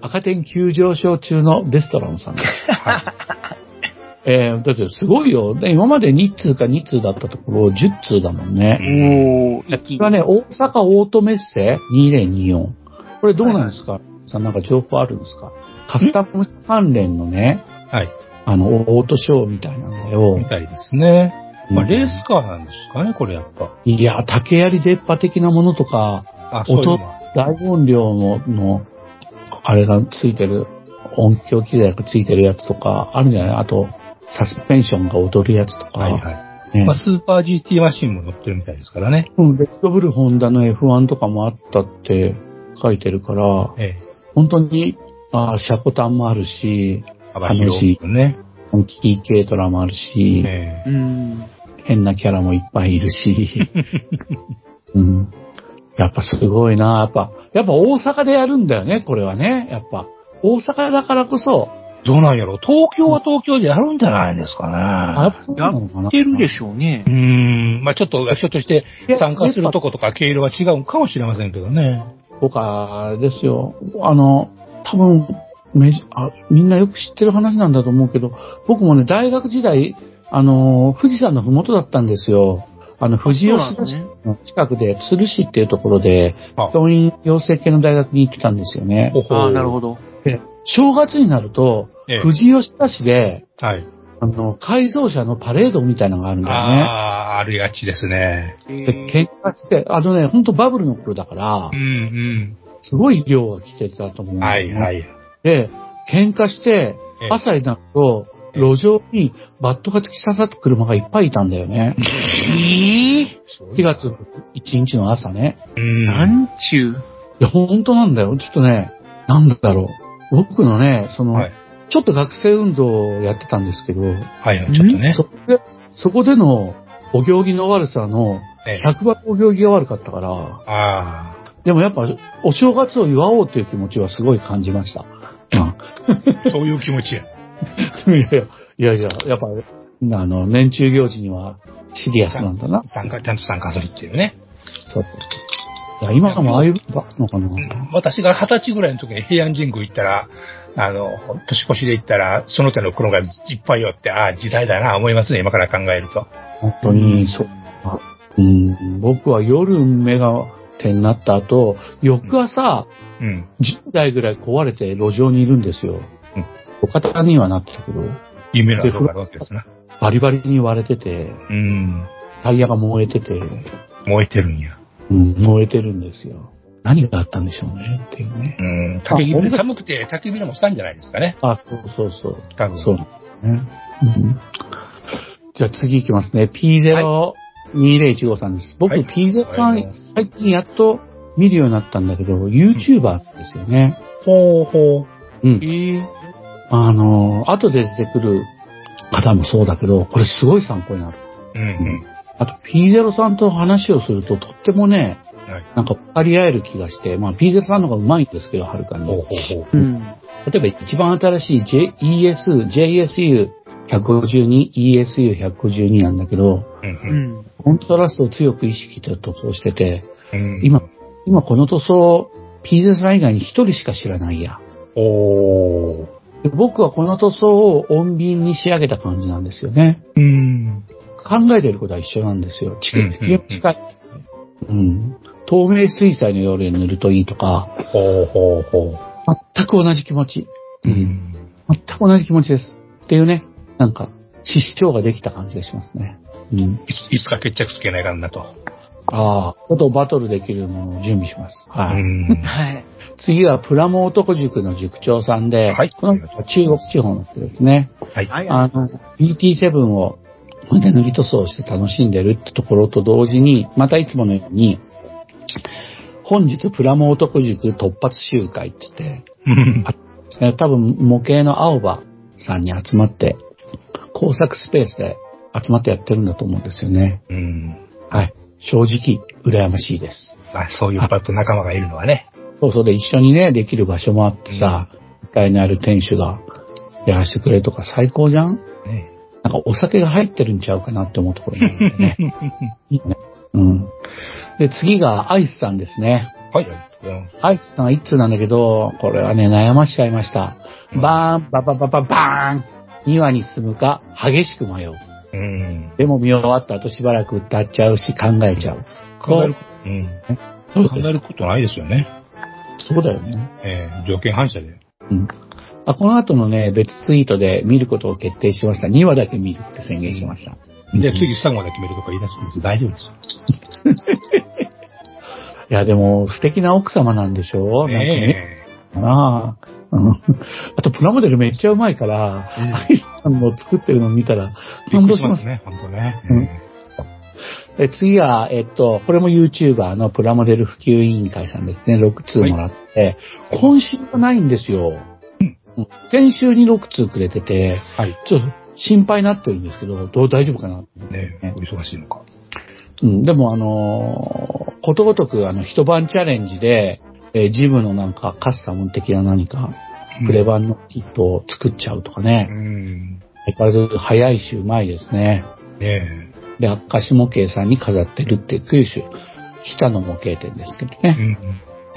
赤点急上昇中のレストランさんです。えー、だってすごいよ。で今まで2通か2通だったところ、10通だもんね。おー、はね、大阪オートメッセ2024。これどうなんですか、さんなんか情報あるんですか？カスタム関連のね、はい。あの、オートショーみたいなのよみ。たいですね。まあ、うんレースカーなんですかね、これやっぱ。いや、竹槍出っ歯的なものとか、あ、音、大音量の、の、あれがついてる、音響機材がついてるやつとか、あるんじゃない？あと、サスペンションが踊るやつとか。はいはい。ねまあ、スーパー GT マシンも乗ってるみたいですからね。うん、レッドブルホンダの F1 とかもあったって書いてるから、ええ。本当に、あシャコタンもあるし、幅広くね。キーケートラもあるし、ええ。うん。変なキャラもいっぱいいるし、うん。やっぱすごいなやっぱ、やっぱ大阪でやるんだよね、これはね。やっぱ、大阪だからこそ、どうなんやろ東京は東京でやるんじゃないですかあ、やっね。ぱそうなのかな。やってるでしょうねう。ーん。まあ、ちょっと、ひょっとして参加するとことか経路は違うかもしれませんけどね。とかですよ。あの、多分、メジあ、みんなよく知ってる話なんだと思うけど、僕もね、大学時代、あの、富士山のふもとだったんですよ。あの、富士吉田市ねの近くで、鶴市っていうところで、あ教員養成系の大学に行ってたんですよね。ああ、なるほど。で、正月になると、ええ富士吉田市で、はい。あの、改造車のパレードみたいなのがあるんだよね。ああ、ありがちですね。で、喧嘩して、あのね、ほんとバブルの頃だからう、んすごい量が来てたと思うんうん。だよね。はいはい。で、喧嘩してええ、朝になると、路上にバットが突き刺さった車がいっぱいいたんだよね。ええ4月1日の朝ね。うん。なんちゅう？いや、本当なんだよ。ちょっとね、なんだろう。僕のね、その、はい。ちょっと学生運動をやってたんですけど、はいはい、ちょっとね。そこで、そこでのお行儀の悪さのええ100倍お行儀が悪かったから、あでもやっぱお正月を祝おうという気持ちはすごい感じました。うんあ、そういう気持ちや。いやいや、いやいや、やっぱ、あの、年中行事にはシリアスなんだな。参加、ちゃんと参加するっていうね。そうそう。いや、今もああいうのかな。私が二十歳ぐらいの時に平安神宮行ったら、あの、年越しで行ったら、その手の黒がいっぱい寄って、ああ、時代だな、思いますね、今から考えると。本当に、そう。うん、僕は夜目が手になった後、翌朝、うん。10台ぐらい壊れて路上にいるんですよ。うんお方にはなってたけど、夢の跡があるわけですな。バリバリに割れてて、うん。タイヤが燃えてて、燃えてるんや。うん、燃えてるんですよ。何があったんでしょうね、っていうね。うん。焚き火で寒くて焚き火でもしたんじゃないですかね。あ、そうそうそう。多分。そうね。うん、じゃあ次行きますね。P02015 さんです。僕、はい P0 さん最近やっと見るようになったんだけど、YouTuber ですよね。ほうほうん。ええあの、後で出てくる方もそうだけど、これすごい参考になる。う。うんうん。あと P0 さんと話をするととってもね、はい。なんか分かり合える気がして、まあ P0 さんの方が上手いんですけど、はるかに。ほうほうほう。うん。例えば一番新しい J ES、JSU152、ESU152 なんだけど、うん。コントラストを強く意識して塗装してて、うん。今、今この塗装、P0 さん以外に一人しか知らないや。おー。で僕はこの塗装を穏便に仕上げた感じなんですよね。うん。考えてることは一緒なんですよ。うん地球近い。うん。透明水彩のように塗るといいとか、ほうほうほ全く同じ気持ち。う。うん。全く同じ気持ちです。っていうね、なんか、失笑ができた感じがしますね。うん。いついつか決着つけないかんなと。ああ、ちょっとバトルできるものを準備します。はい。うん。はい。次はプラモ男塾の塾長さんで、はいこの人は中国地方の人ですね。はい。はい。あの、BT7 をそれで塗り塗装して楽しんでるってところと同時に、またいつものように、本日プラモ男塾突発集会って言って、え多分模型の青葉さんに集まって、工作スペースで集まってやってるんだと思うんですよね。うん。はい。正直、羨ましいです。まあ、そういうパッと仲間がいるのはね。そうそうで一緒にね、できる場所もあってさ、一階にある店主がやらせてくれるとか最高じゃん？ねなんかお酒が入ってるんちゃうかなって思うところなんでね。いいね。うん。で、次がアイスさんですね。はい。アイスさんは一通なんだけど、これはね、悩ましちゃいました。バーン、バババババーン !2 話に進むか、激しく迷う。うん。でも見終わった後しばらく歌っちゃうし考えちゃう。考える、うん。考えることないですよね。そうだよね。ええ条件反射で。うん。あこの後のね、別ツイートで見ることを決定しました。2話だけ見るって宣言しました。で、うん次最後まで決めるとか言い出すんです大丈夫ですよ。いや、でも素敵な奥様なんでしょなんかね。あ。うんあと、プラモデルめっちゃうまいから、アイスさんの作ってるの見たら、感動しま。すすね、本当ね。うんえ次は、えっと、これも YouTuber のプラモデル普及委員会さんですね。6通もらって、今週はないんですよ。うん先週に6通くれてて、はい。ちょっと心配になってるんですけど、どう大丈夫かなねお忙しいのか。うん、でもあのーことごとくあの一晩チャレンジで、えージムのなんかカスタム的な何か、プレ版のキットを作っちゃうとかうね。ん。相変わらず早いしうまいですね。ねで、明石模型さんに飾ってるっていう九州、北の模型店ですけどえ。うね。ん。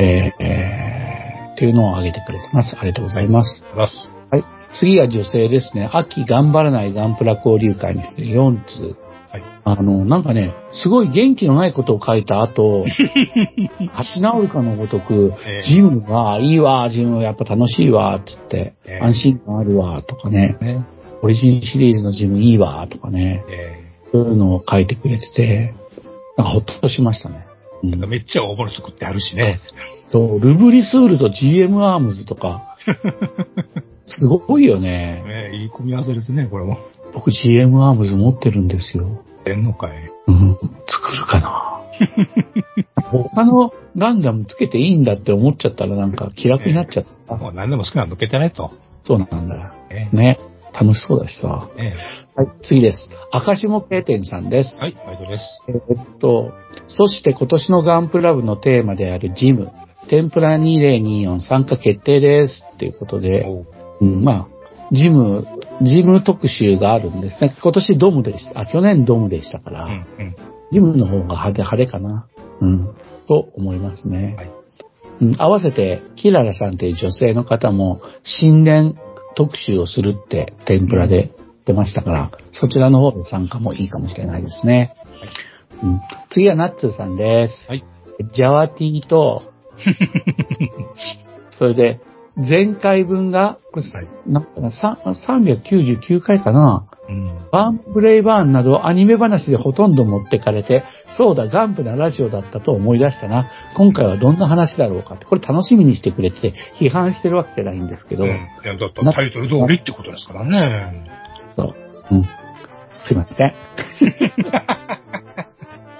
えーえーっていうのを挙げてくれてます。ありがとうございます。はい。次が女性ですね。秋頑張らないガンプラ交流会に来て4通。はい。あの、なんかね、すごい元気のないことを書いた後、立ち直るかのごとくええ、ジムがいいわ、ジムやっぱ楽しいわ、つってええ、安心感あるわ、とかね、ね。オリジンシリーズのジムいいわ、とかね、えそういうのを書いてくれてて、なんかほっとしましたね。うえん、めっちゃ大物作ってあるしね。そうルブリスールと GM アームズとか、すごいよね。ねいい組み合わせですね、これも。僕 GM アームズ持ってるんですよ。えんのかい。うん、作るかな。他のガンダムつけていいんだって思っちゃったらなんか気楽になっちゃった。もう何でも好きなの抜けてねと。そうなんだよ。ええね。楽しそうだしさ。えはい、次です。赤下経店さんですえ。はい、バイトです。えーっと、そして今年のガンプラブのテーマであるジム、天ぷら2024参加決定です。っていうことで、うん、まあ、ジム、ジム特集があるんですね。今年ドムでした。あ、去年ドムでしたから、うん、うん。ジムの方が派手、晴れかな。うん。と思いますね。はいうん、合わせて、キララさんという女性の方も、新年特集をするって、天ぷらで言ってましたから、そちらの方で参加もいいかもしれないですね。うん、次はナッツーさんです。はい。ジャワティと、それで、前回分が、これ、はいなんかなさ399回かなうん。バンプレイバーンなどアニメ話でほとんど持ってかれて、そうだ、ガンプなラジオだったと思い出したな。今回はどんな話だろうかって、これ楽しみにしてくれて、批判してるわけじゃないんですけど、うん。いや、だってタイトル通りってことですからね。そう。うん。すいません。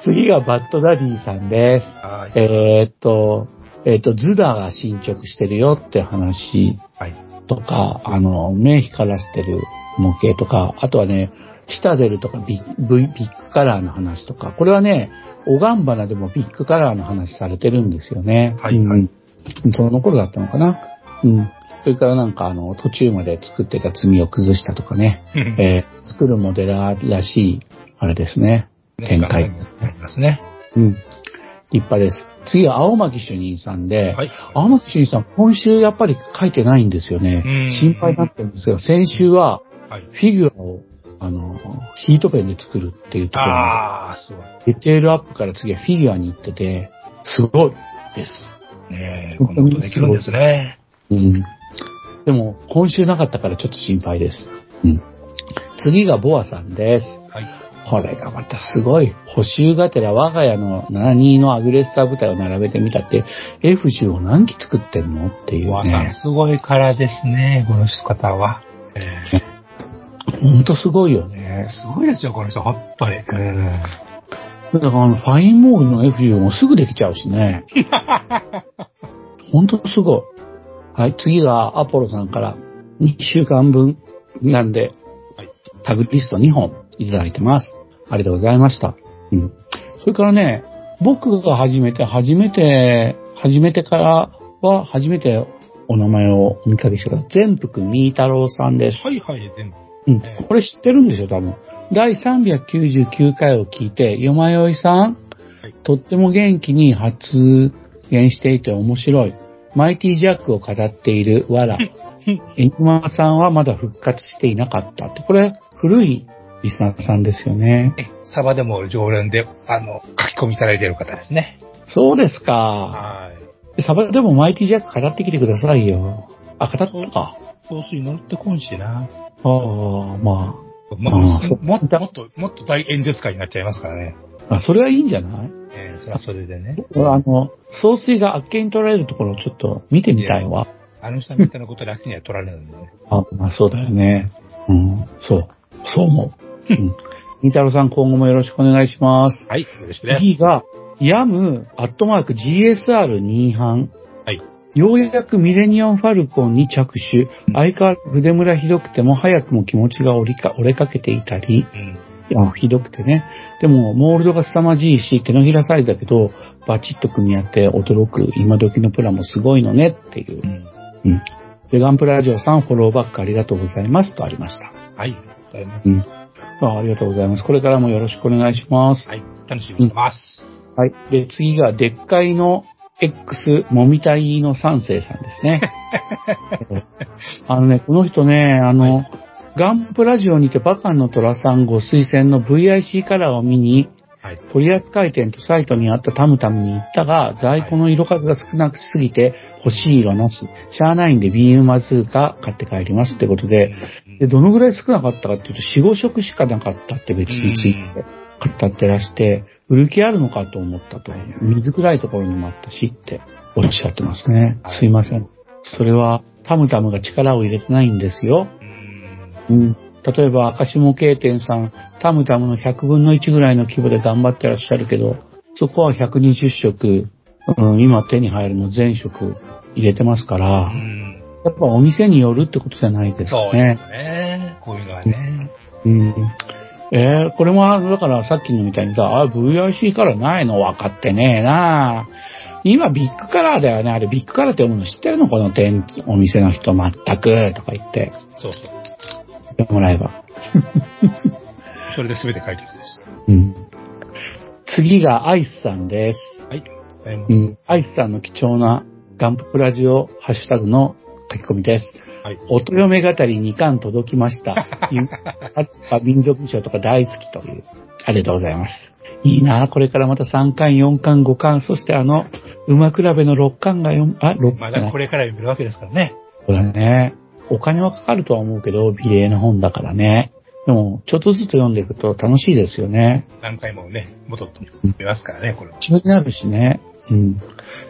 次がバッドダディさんです。はい。えーっと、えーっと、ズダが進捗してるよって話はい。とか、あの、目光らせてる模型とか、あとはね、シタデルとかビッグビッグカラーの話とか、これはね、オガンバナでもビッグカラーの話されてるんですよね。はいはいうんその頃だったのかな。うん。それからなんかあの、途中まで作ってた積みを崩したとかね、えー作るモデラーらしい、あれですね。展開ありますね。うん。立派です。次は青巻主任さんで、はい。青巻主任さん、今週やっぱり書いてないんですよねうん。心配になってるんですが、先週ははい。フィギュアを、あの、ヒートペンで作るっていうところああ、すごい。で、ディテールアップから次はフィギュアに行ってて、すごいです。ねえ、なことできるんですね。うん。でも、今週なかったからちょっと心配です。うん。次がボアさんです。はい。これがまたすごい。補修がてら我が家の72のアグレッサー部隊を並べてみたって、F10 を何機作ってんのっていう和さん、ね。すごいからですね、この方は。えほんとすごいよね。すごいですよ、この人、本当に。うん。だからあの、ファインモールの F10 もすぐできちゃうしね。ほんとすごい。はい、次がアポロさんから2週間分なんで、はいタグリスト2本いただいてます。ありがとうございました。うん。それからね、僕が初めて、初めて、初めてからは、初めてお名前をお見かけした全福みーたろうさんです。はいはい、全部。うん。これ知ってるんでしょ、多分。第399回を聞いて、よまよいさん、はいとっても元気に発言していて面白い。マイティジャックを語っているわら。エニマさんはまだ復活していなかったって。これ、古いリスナーさんですよね。え、サバでも常連で、あの、書き込みいただいている方ですね。そうですか。はい。サバでもマイティジャック語ってきてくださいよ。あ、語ったか。香水乗ってこんしな。ああ、ままあーそもっと、もっと、もっと大演説会になっちゃいますからね。あ。あ、それはいいんじゃないえーそれはそれでね。あの、総水があっけに取られるところをちょっと見てみたいわ。あの人みたいなこと楽には取られるんでね。あ、まあそうだよね。うん、そう。そう思う。うん。み太郎さん今後もよろしくお願いします。はい、よろしくです。次が、ヤム、アットマーク GSR2 班。はい。ようやくミレニアムファルコンに着手。相変わらず筆ムラひどくても早くも気持ちが折りか折れかけていたり。うん。いや、ひどくてね。でも、モールドが凄まじいし、手のひらサイズだけど、バチッと組み合って驚く今時のプラもすごいのねっていうう。ん。うん。ベガンプラジオさんフォローバックありがとうございますとありました。はい、ありがとうございます。うん。あありがとうございます。これからもよろしくお願いします。はい、楽しみにます。はい。で、次が、でっかいの X、もみたいの三世さんですね。あのね、この人ね、あの、ガンプラジオにてバカンの虎さんご推薦の VIC カラーを見に、はい。取扱店とサイトにあったタムタムに行ったが、在庫の色数が少なすぎて欲しい色なし。シャーナインでビームマズーカ買って帰りますってことで、で、どのぐらい少なかったかっていうと、4、5色しかなかったって別について語ってらして、売る気あるのかと思ったと。水暗いところにもあったしっておっしゃってますね。はいすいません。それは、タムタムが力を入れてないんですよ。うん。うん。例えば、赤下経店さん、タムタムの100分の1ぐらいの規模で頑張ってらっしゃるけど、そこは120色、うん、今手に入るの全色入れてますからう、ん。やっぱお店によるってことじゃないですかそうでね。すね。こういうのはね。うん。えー、これも、だからさっきのみたいにさ、あ、VIC カラーないの分かってねえな今ビッグカラーだよね。あれビッグカラーって読むの知ってるの？この店、お店の人全く、とか言って、そうそう。言ってもらえば。それで全て解決です。うん。次がアイスさんです。はい。うん。アイスさんの貴重なガンププラジオハッシュタグの書き込みです。はい。音嫁語り2巻届きました。ゆあ民族衣装とか大好きという。ありがとうございます。いいなこれからまた3巻、4巻、5巻、そしてあの、馬比べの6巻が4、あ、6巻まだこれから読めるわけですからね。そうだね。お金はかかるとは思うけど、美麗な本だからね。でも、ちょっとずつ読んでいくと楽しいですよね。何回もね、戻ってみますからね、これは。気になるしね。うん。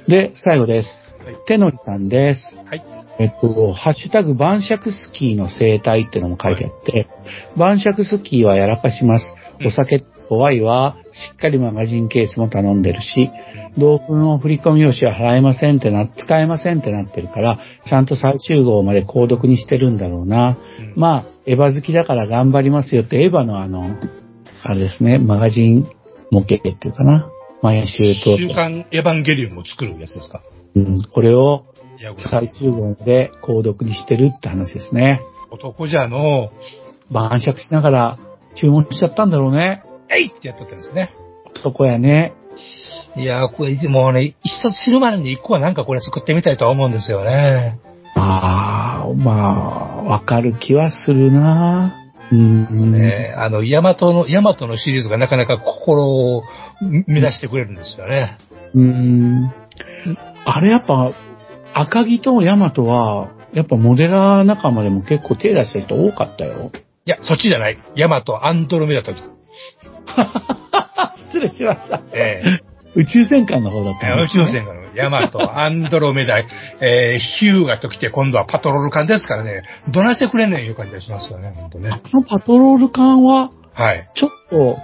で、最後です。はい手のりさんです。はい。えっと、ハッシュタグ晩酌スキーの生態ってのも書いてあって、晩酌スキーはやらかします。お酒怖いは、しっかりマガジンケースも頼んでるし、同封の振り込み用紙は払えませんってな、使えませんってなってるから、ちゃんと最終号まで購読にしてるんだろうな。うんまあ、エヴァ好きだから頑張りますよって、エヴァのあの、あれですね、マガジン模型っていうかな。毎週と、週刊エヴァンゲリオンを作るやつですか？うん、これを最終号で購読にしてるって話ですね。男じゃの、晩酌しながら注文しちゃったんだろうね。えいってやっとったんですね。そこやね。いや、これ、もうね、一冊死ぬまでに一個はなんかこれ作ってみたいとは思うんですよね。ああ、まあ、わかる気はするな。うん。ねあの、ヤマトの、ヤマトのシリーズがなかなか心を乱してくれるんですよね。うん。あれやっぱ、赤木とヤマトは、やっぱモデラー仲間でも結構手出してる人多かったよ。いや、そっちじゃない。ヤマト、アンドロメダと、失礼しました。ええ宇宙戦艦の方だったん宇ですね宙船がヤマト、アンドロメダ、えー、ヒューガと来て今度はパトロール艦ですからね、どないしてくれんねんいう感じがしますよね、本当ね。このパトロール艦は、はい。ちょっと、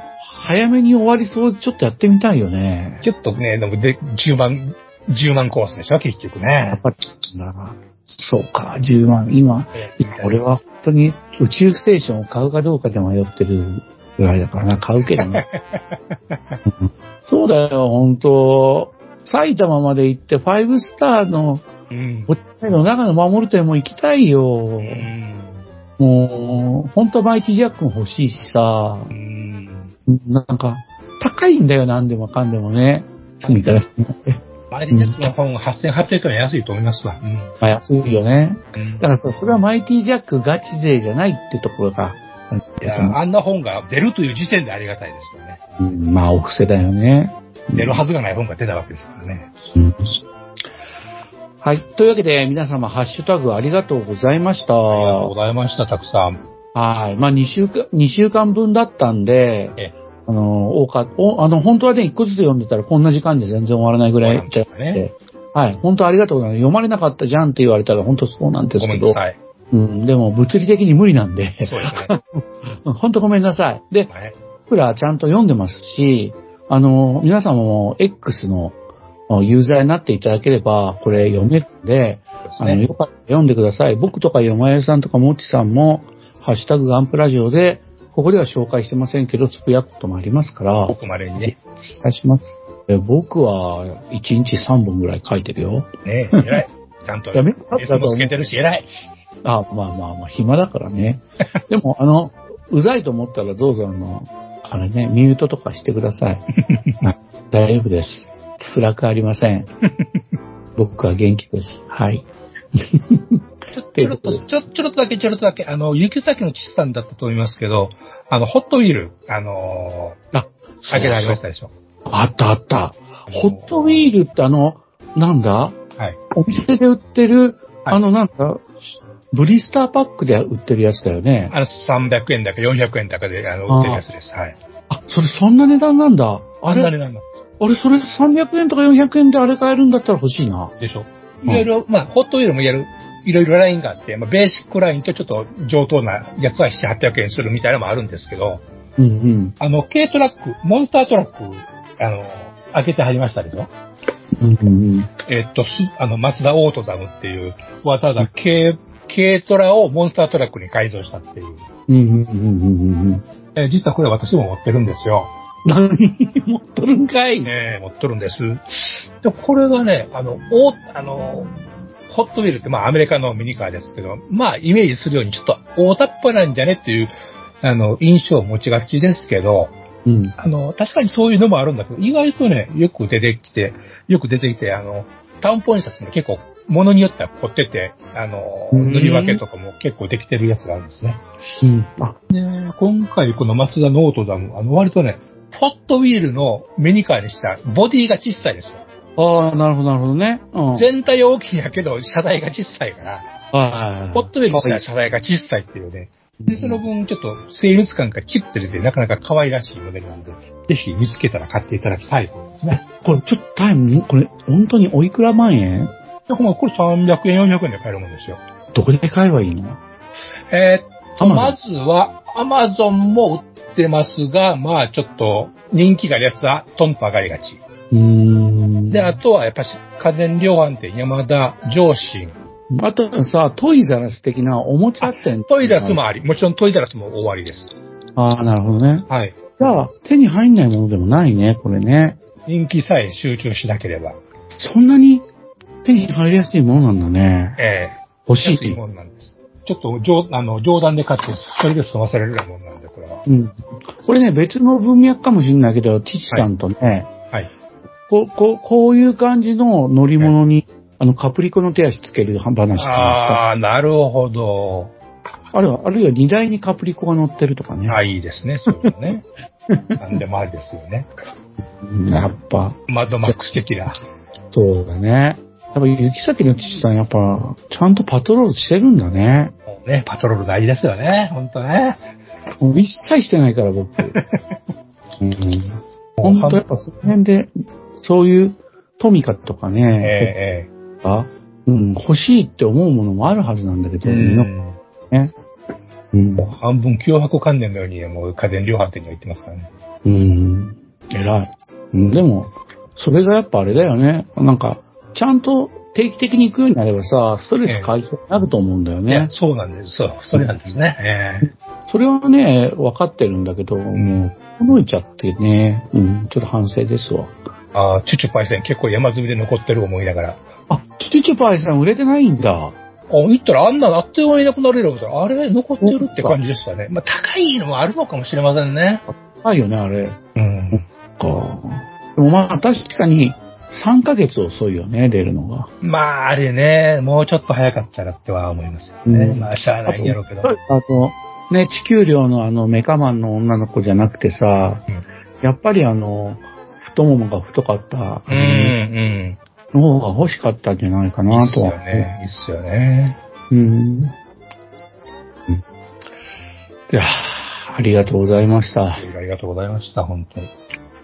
早めに終わりそうでちょっとやってみたいよね。ちょっとね、でもで、10万、10万コースでしょ、結局ね。やっぱそうか、10万。今、俺は本当に宇宙ステーションを買うかどうかで迷ってるぐらいだからな、買うけどね。う んそうだよ、本当埼玉まで行って、ファイブスターの、うん。の中の守る店も行きたいよ。うん。もう、本当マイティジャックも欲しいしさう、ん。なんか、高いんだよ、なんでもかんでもね。隅から隅まで。マイリジャックの本8800円安いと思いますわ。うん。まあ安いよね。うんだからさそれはマイティジャックガチ勢じゃないってところが、いや、あんな本が出るという時点でありがたいですよね。うんまあ、お布施だよね。出るはずがない本が出たわけですからね。うんはい。というわけで、皆様、ハッシュタグありがとうございました。ありがとうございました、たくさん。はい。まあ、2週間、2週間分だったんでええ、あの、多かお、あの、本当はね、1個ずつ読んでたらこんな時間で全然終わらないぐらいそうなんですよねはい。本当ありがとうございます。読まれなかったじゃんって言われたら本当そうなんですけどごめんな、さい。うん、でも物理的に無理なんで、そうですね。本当ごめんなさい。で、はい。僕らちゃんと読んでますし、あの、皆様も X のユーザーになっていただければ、これ読めるんで、あの、よかったら読んでください。僕とかよまやさんとかもっちさんも、ハッシュタグガンプラジオで、ここでは紹介してませんけど、つぶやくこともありますから、お僕までにね。願いします。え僕は、1日3本ぐらい書いてるよ。ねえ、偉い。ちゃんと、やめレスもつけてるし、偉い。あ、まあまあまあ、暇だからね。でも、あの、うざいと思ったらどうぞあの、あれね、ミュートとかしてください。は い大丈夫です。辛くありません。僕は元気です。はい。ちょちょろっと、ちょ、ちょろっとだけ、ちょろっとだけ、あの、行き先の父さんだったと思いますけど、あの、ホットウィール、あのあ、ー、あげられましたでしょ。あったあった。ホットウィールってあの、なんだ？はい。お店で売ってる、はいあのなんだ、ブリスターパックで売ってるやつだよね。あの、300円だか400円だかで、あの、売ってるやつです。はい。あ、それそんな値段なんだ。あれ？あんな値段なんあれ、それ300円とか400円であれ買えるんだったら欲しいな。でしょ？いろいろ、まあ、ホットウィールもやる、いろいろラインがあって、まあ、ベーシックラインとちょっと上等なやつは7、800円するみたいなのもあるんですけど、うんうん。あの、軽トラック、モンスタートラック、あの、開けてはりましたでしょうんうんえっと、す、あの、マツダオートザムっていう、わざわざ軽、軽トラをモンスタートラックに改造したっていう。うん。うんうんうんうんうん。えー実はこれ私も持ってるんですよ。何持っとるんかい？ねえ持っとるんです。で、これがね、あの、お、あの、ホットウィールってまあアメリカのミニカーですけど、まあイメージするようにちょっと大雑把なんじゃねっていう、あの、印象を持ちがちですけど、うん。あの、確かにそういうのもあるんだけど、意外とね、よく出てきて、よく出てきて、あの、タウンポインシャツも結構、ものによっては凝ってて、あの、うん塗り分けとかも結構できてるやつがあるんですね。うん。あ、で、今回このマツダノートダム、あの、割とね、ホットウィールのミニカーにしたボディが小さいですよ。ああ、なるほど、なるほどね。うん。全体大きいんやけど、車体が小さいから、はい。ホットウィールにしたら車体が小さいっていうね。で、その分ちょっと精密感がキュッと出て、なかなか可愛らしいモデルなんで、ぜひ見つけたら買っていただきたいと思いますね。これ、ちょっとタイム、これ、本当においくら万円？で、ほんまこれ300円、400円で買えるもんですよ。どこで買えばいいの？えーっと、まずは、アマゾンも売ってますが、まあちょっと人気があるやつはトンと上がりがち。うーん。で、あとはやっぱし家電量販店、山田、上信、あとさ、トイザラス的なおもちゃ店。トイザラスもあり、もちろんトイザラスも終わりです。ああ、なるほどね。はい。じゃあ、手に入んないものでもないね、これね。人気さえ集中しなければ。そんなに手に入りやすいものなんだね。ええ欲しいって安いもんなんです。ちょっと冗あの冗談で買って、それで済ませられるようなもんなんで、これは。うん。これね、別の文脈かもしれないけど、父さんとね、はい。こう、こう、こういう感じの乗り物に、あの、カプリコの手足つける話してました。ああ、なるほど。あるいは、あるいは荷台にカプリコが乗ってるとかね。あいいですね、そういうのね。なんでもありですよね。うんやっぱ、マッドマックス的な。そうだね。やっぱ、行き先の父さん、やっぱ、ちゃんとパトロールしてるんだね。もうね、パトロール大事ですよね、ほんとね。もう一切してないから、僕。うん。本当やっぱ、その辺で、そういうトミカとかえね、えあうん、欲しいって思うものもあるはずなんだけど、ええみんなね。うん。もう半分脅迫観念のように、もう家電量販店には行ってますからね。うん。偉い。うんでも、それがやっぱあれだよね。なんか、ちゃんと定期的に行くようになればさ、ストレス解消になると思うんだよね。そうなんです。そう、それなんですね。えそれはね、分かってるんだけど、もう、届いちゃってね、うん、ちょっと反省ですわ。えああ、チュチュパイセン結構山積みで残ってる思いながら。あ、チュチュパイさん売れてないんだ。あ、行ったらあんなのあっという間にいなくなれるあれ残ってるって感じでしたね。まあ、高いのもあるのかもしれませんね。ないよね、あれ。うん。か。でもまあ、確かに、3ヶ月遅いよね、出るのが。まあ、あれね、もうちょっと早かったらっては思いますよね。うんまあ、しゃあないんやろうけど。あと、ね、地球寮のあのメカマンの女の子じゃなくてさ、うんやっぱりあの、太ももが太かったうん、うん。の方が欲しかったんじゃないかいいっすなとは。よね。いいっすよね。うん。うん。いやーありがとうございました。ありがとうございました、本当に。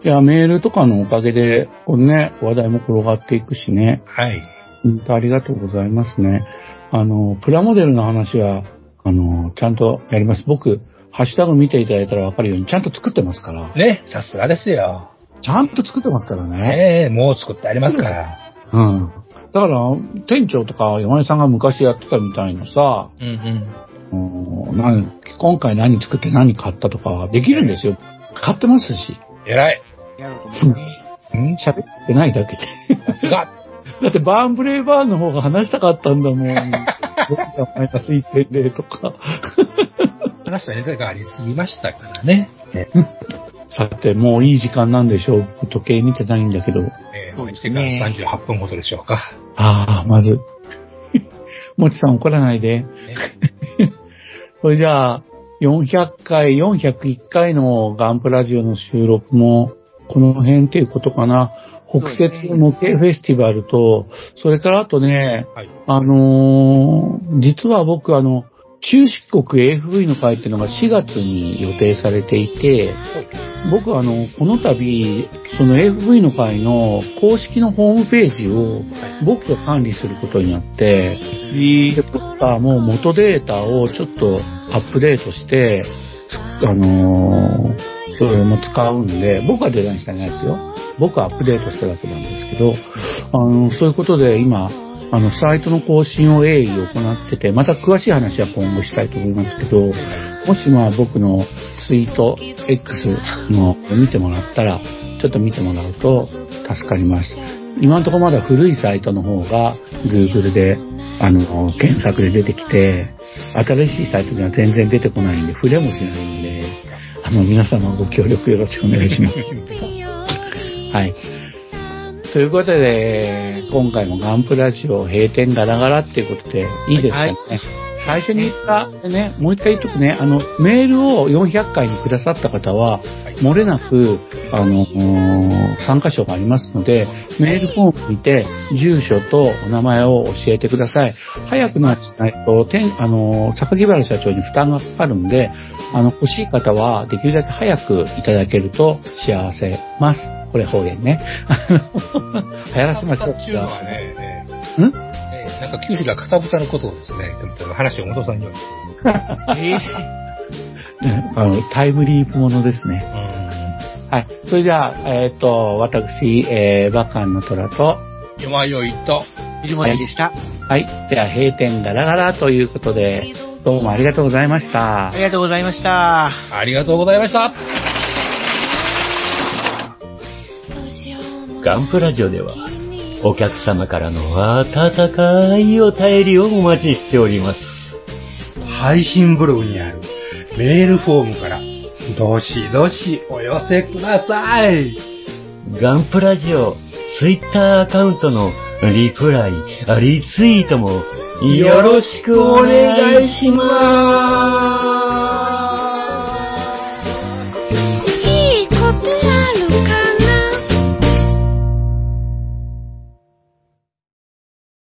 いや、メールとかのおかげで、これね、話題も転がっていくしね。はい。本当ありがとうございますね。あの、プラモデルの話は、あの、ちゃんとやります。僕、ハッシュタグ見ていただいたらわかるように、ちゃんと作ってますから。ね、さすがですよ。ちゃんと作ってますからね。ねえ、もう作ってありますから。うん。だから、店長とか山根さんが昔やってたみたいなさ、うんうん、なん今回何作って何買ったとかできるんですよ。買ってますし。うん。偉い。やると思うね。うん？喋ってないだけで。さすが。だってバーンブレイバーンの方が話したかったんだもん。僕がマイナス1.0とか。話したネタがありすぎましたからね。さて、もういい時間なんでしょう。時計見てないんだけど。えー、そう1ですね時間38分ほどでしょうか。ああ、まず。もちさん怒らないで。それじゃあ、400回、401回のガンプラジオの収録も、この辺っていうことかな。北節模型フェスティバルと、それからあとね、はい。あのー実は僕あの、中四国 AFV の会っていうのが4月に予定されていて、僕あの、この度、その AFV の会の公式のホームページを僕が管理することになって、で僕はもう元データをちょっとアップデートして、つあのーそれも使うんで、僕はデザインしてないですよ。僕はアップデートしただけなんですけど、あの、そういうことで今、あの、サイトの更新を鋭意行ってて、また詳しい話は今後したいと思いますけど、もしまあ僕のツイート X の見てもらったら、ちょっと見てもらうと助かります。今のところまだ古いサイトの方が Google で、あの、検索で出てきて、新しいサイトには全然出てこないんで、触れもしないんで、あの、皆様ご協力よろしくお願いします。はい。ということで、今回もガンプラジオ閉店ガラガラっていうことでいいですかね？最初に言った、ね、もう一回言っとくね、あの、メールを400回にくださった方は、漏れなく、あの、参加賞がありますので、メールフォーム見て、住所とお名前を教えてください。早くなっしないと、てんあの、榊原社長に負担がかかるんで、あの、欲しい方は、できるだけ早くいただけると幸せます。これ方言ね。流行らせましょう。うのはね、んえーなんか九州がかさぶたのことをですね、話を元さんにより。ね あの、タイムリープものですね。はい。それじゃあ、えっ、と、私、えー、バカンの虎と、よまよいと、藤本でした。はい。では、閉店ガラガラということで、どうもありがとうございましたあ。りがとうございました。ありがとうございました。ガンプラジオでは、お客様からの温かいお便りをお待ちしております。配信ブログにあるメールフォームから、どしどしお寄せください。ガンプラジオ、ツイッターアカウントのリプライ、リツイートもよろしくお願いします。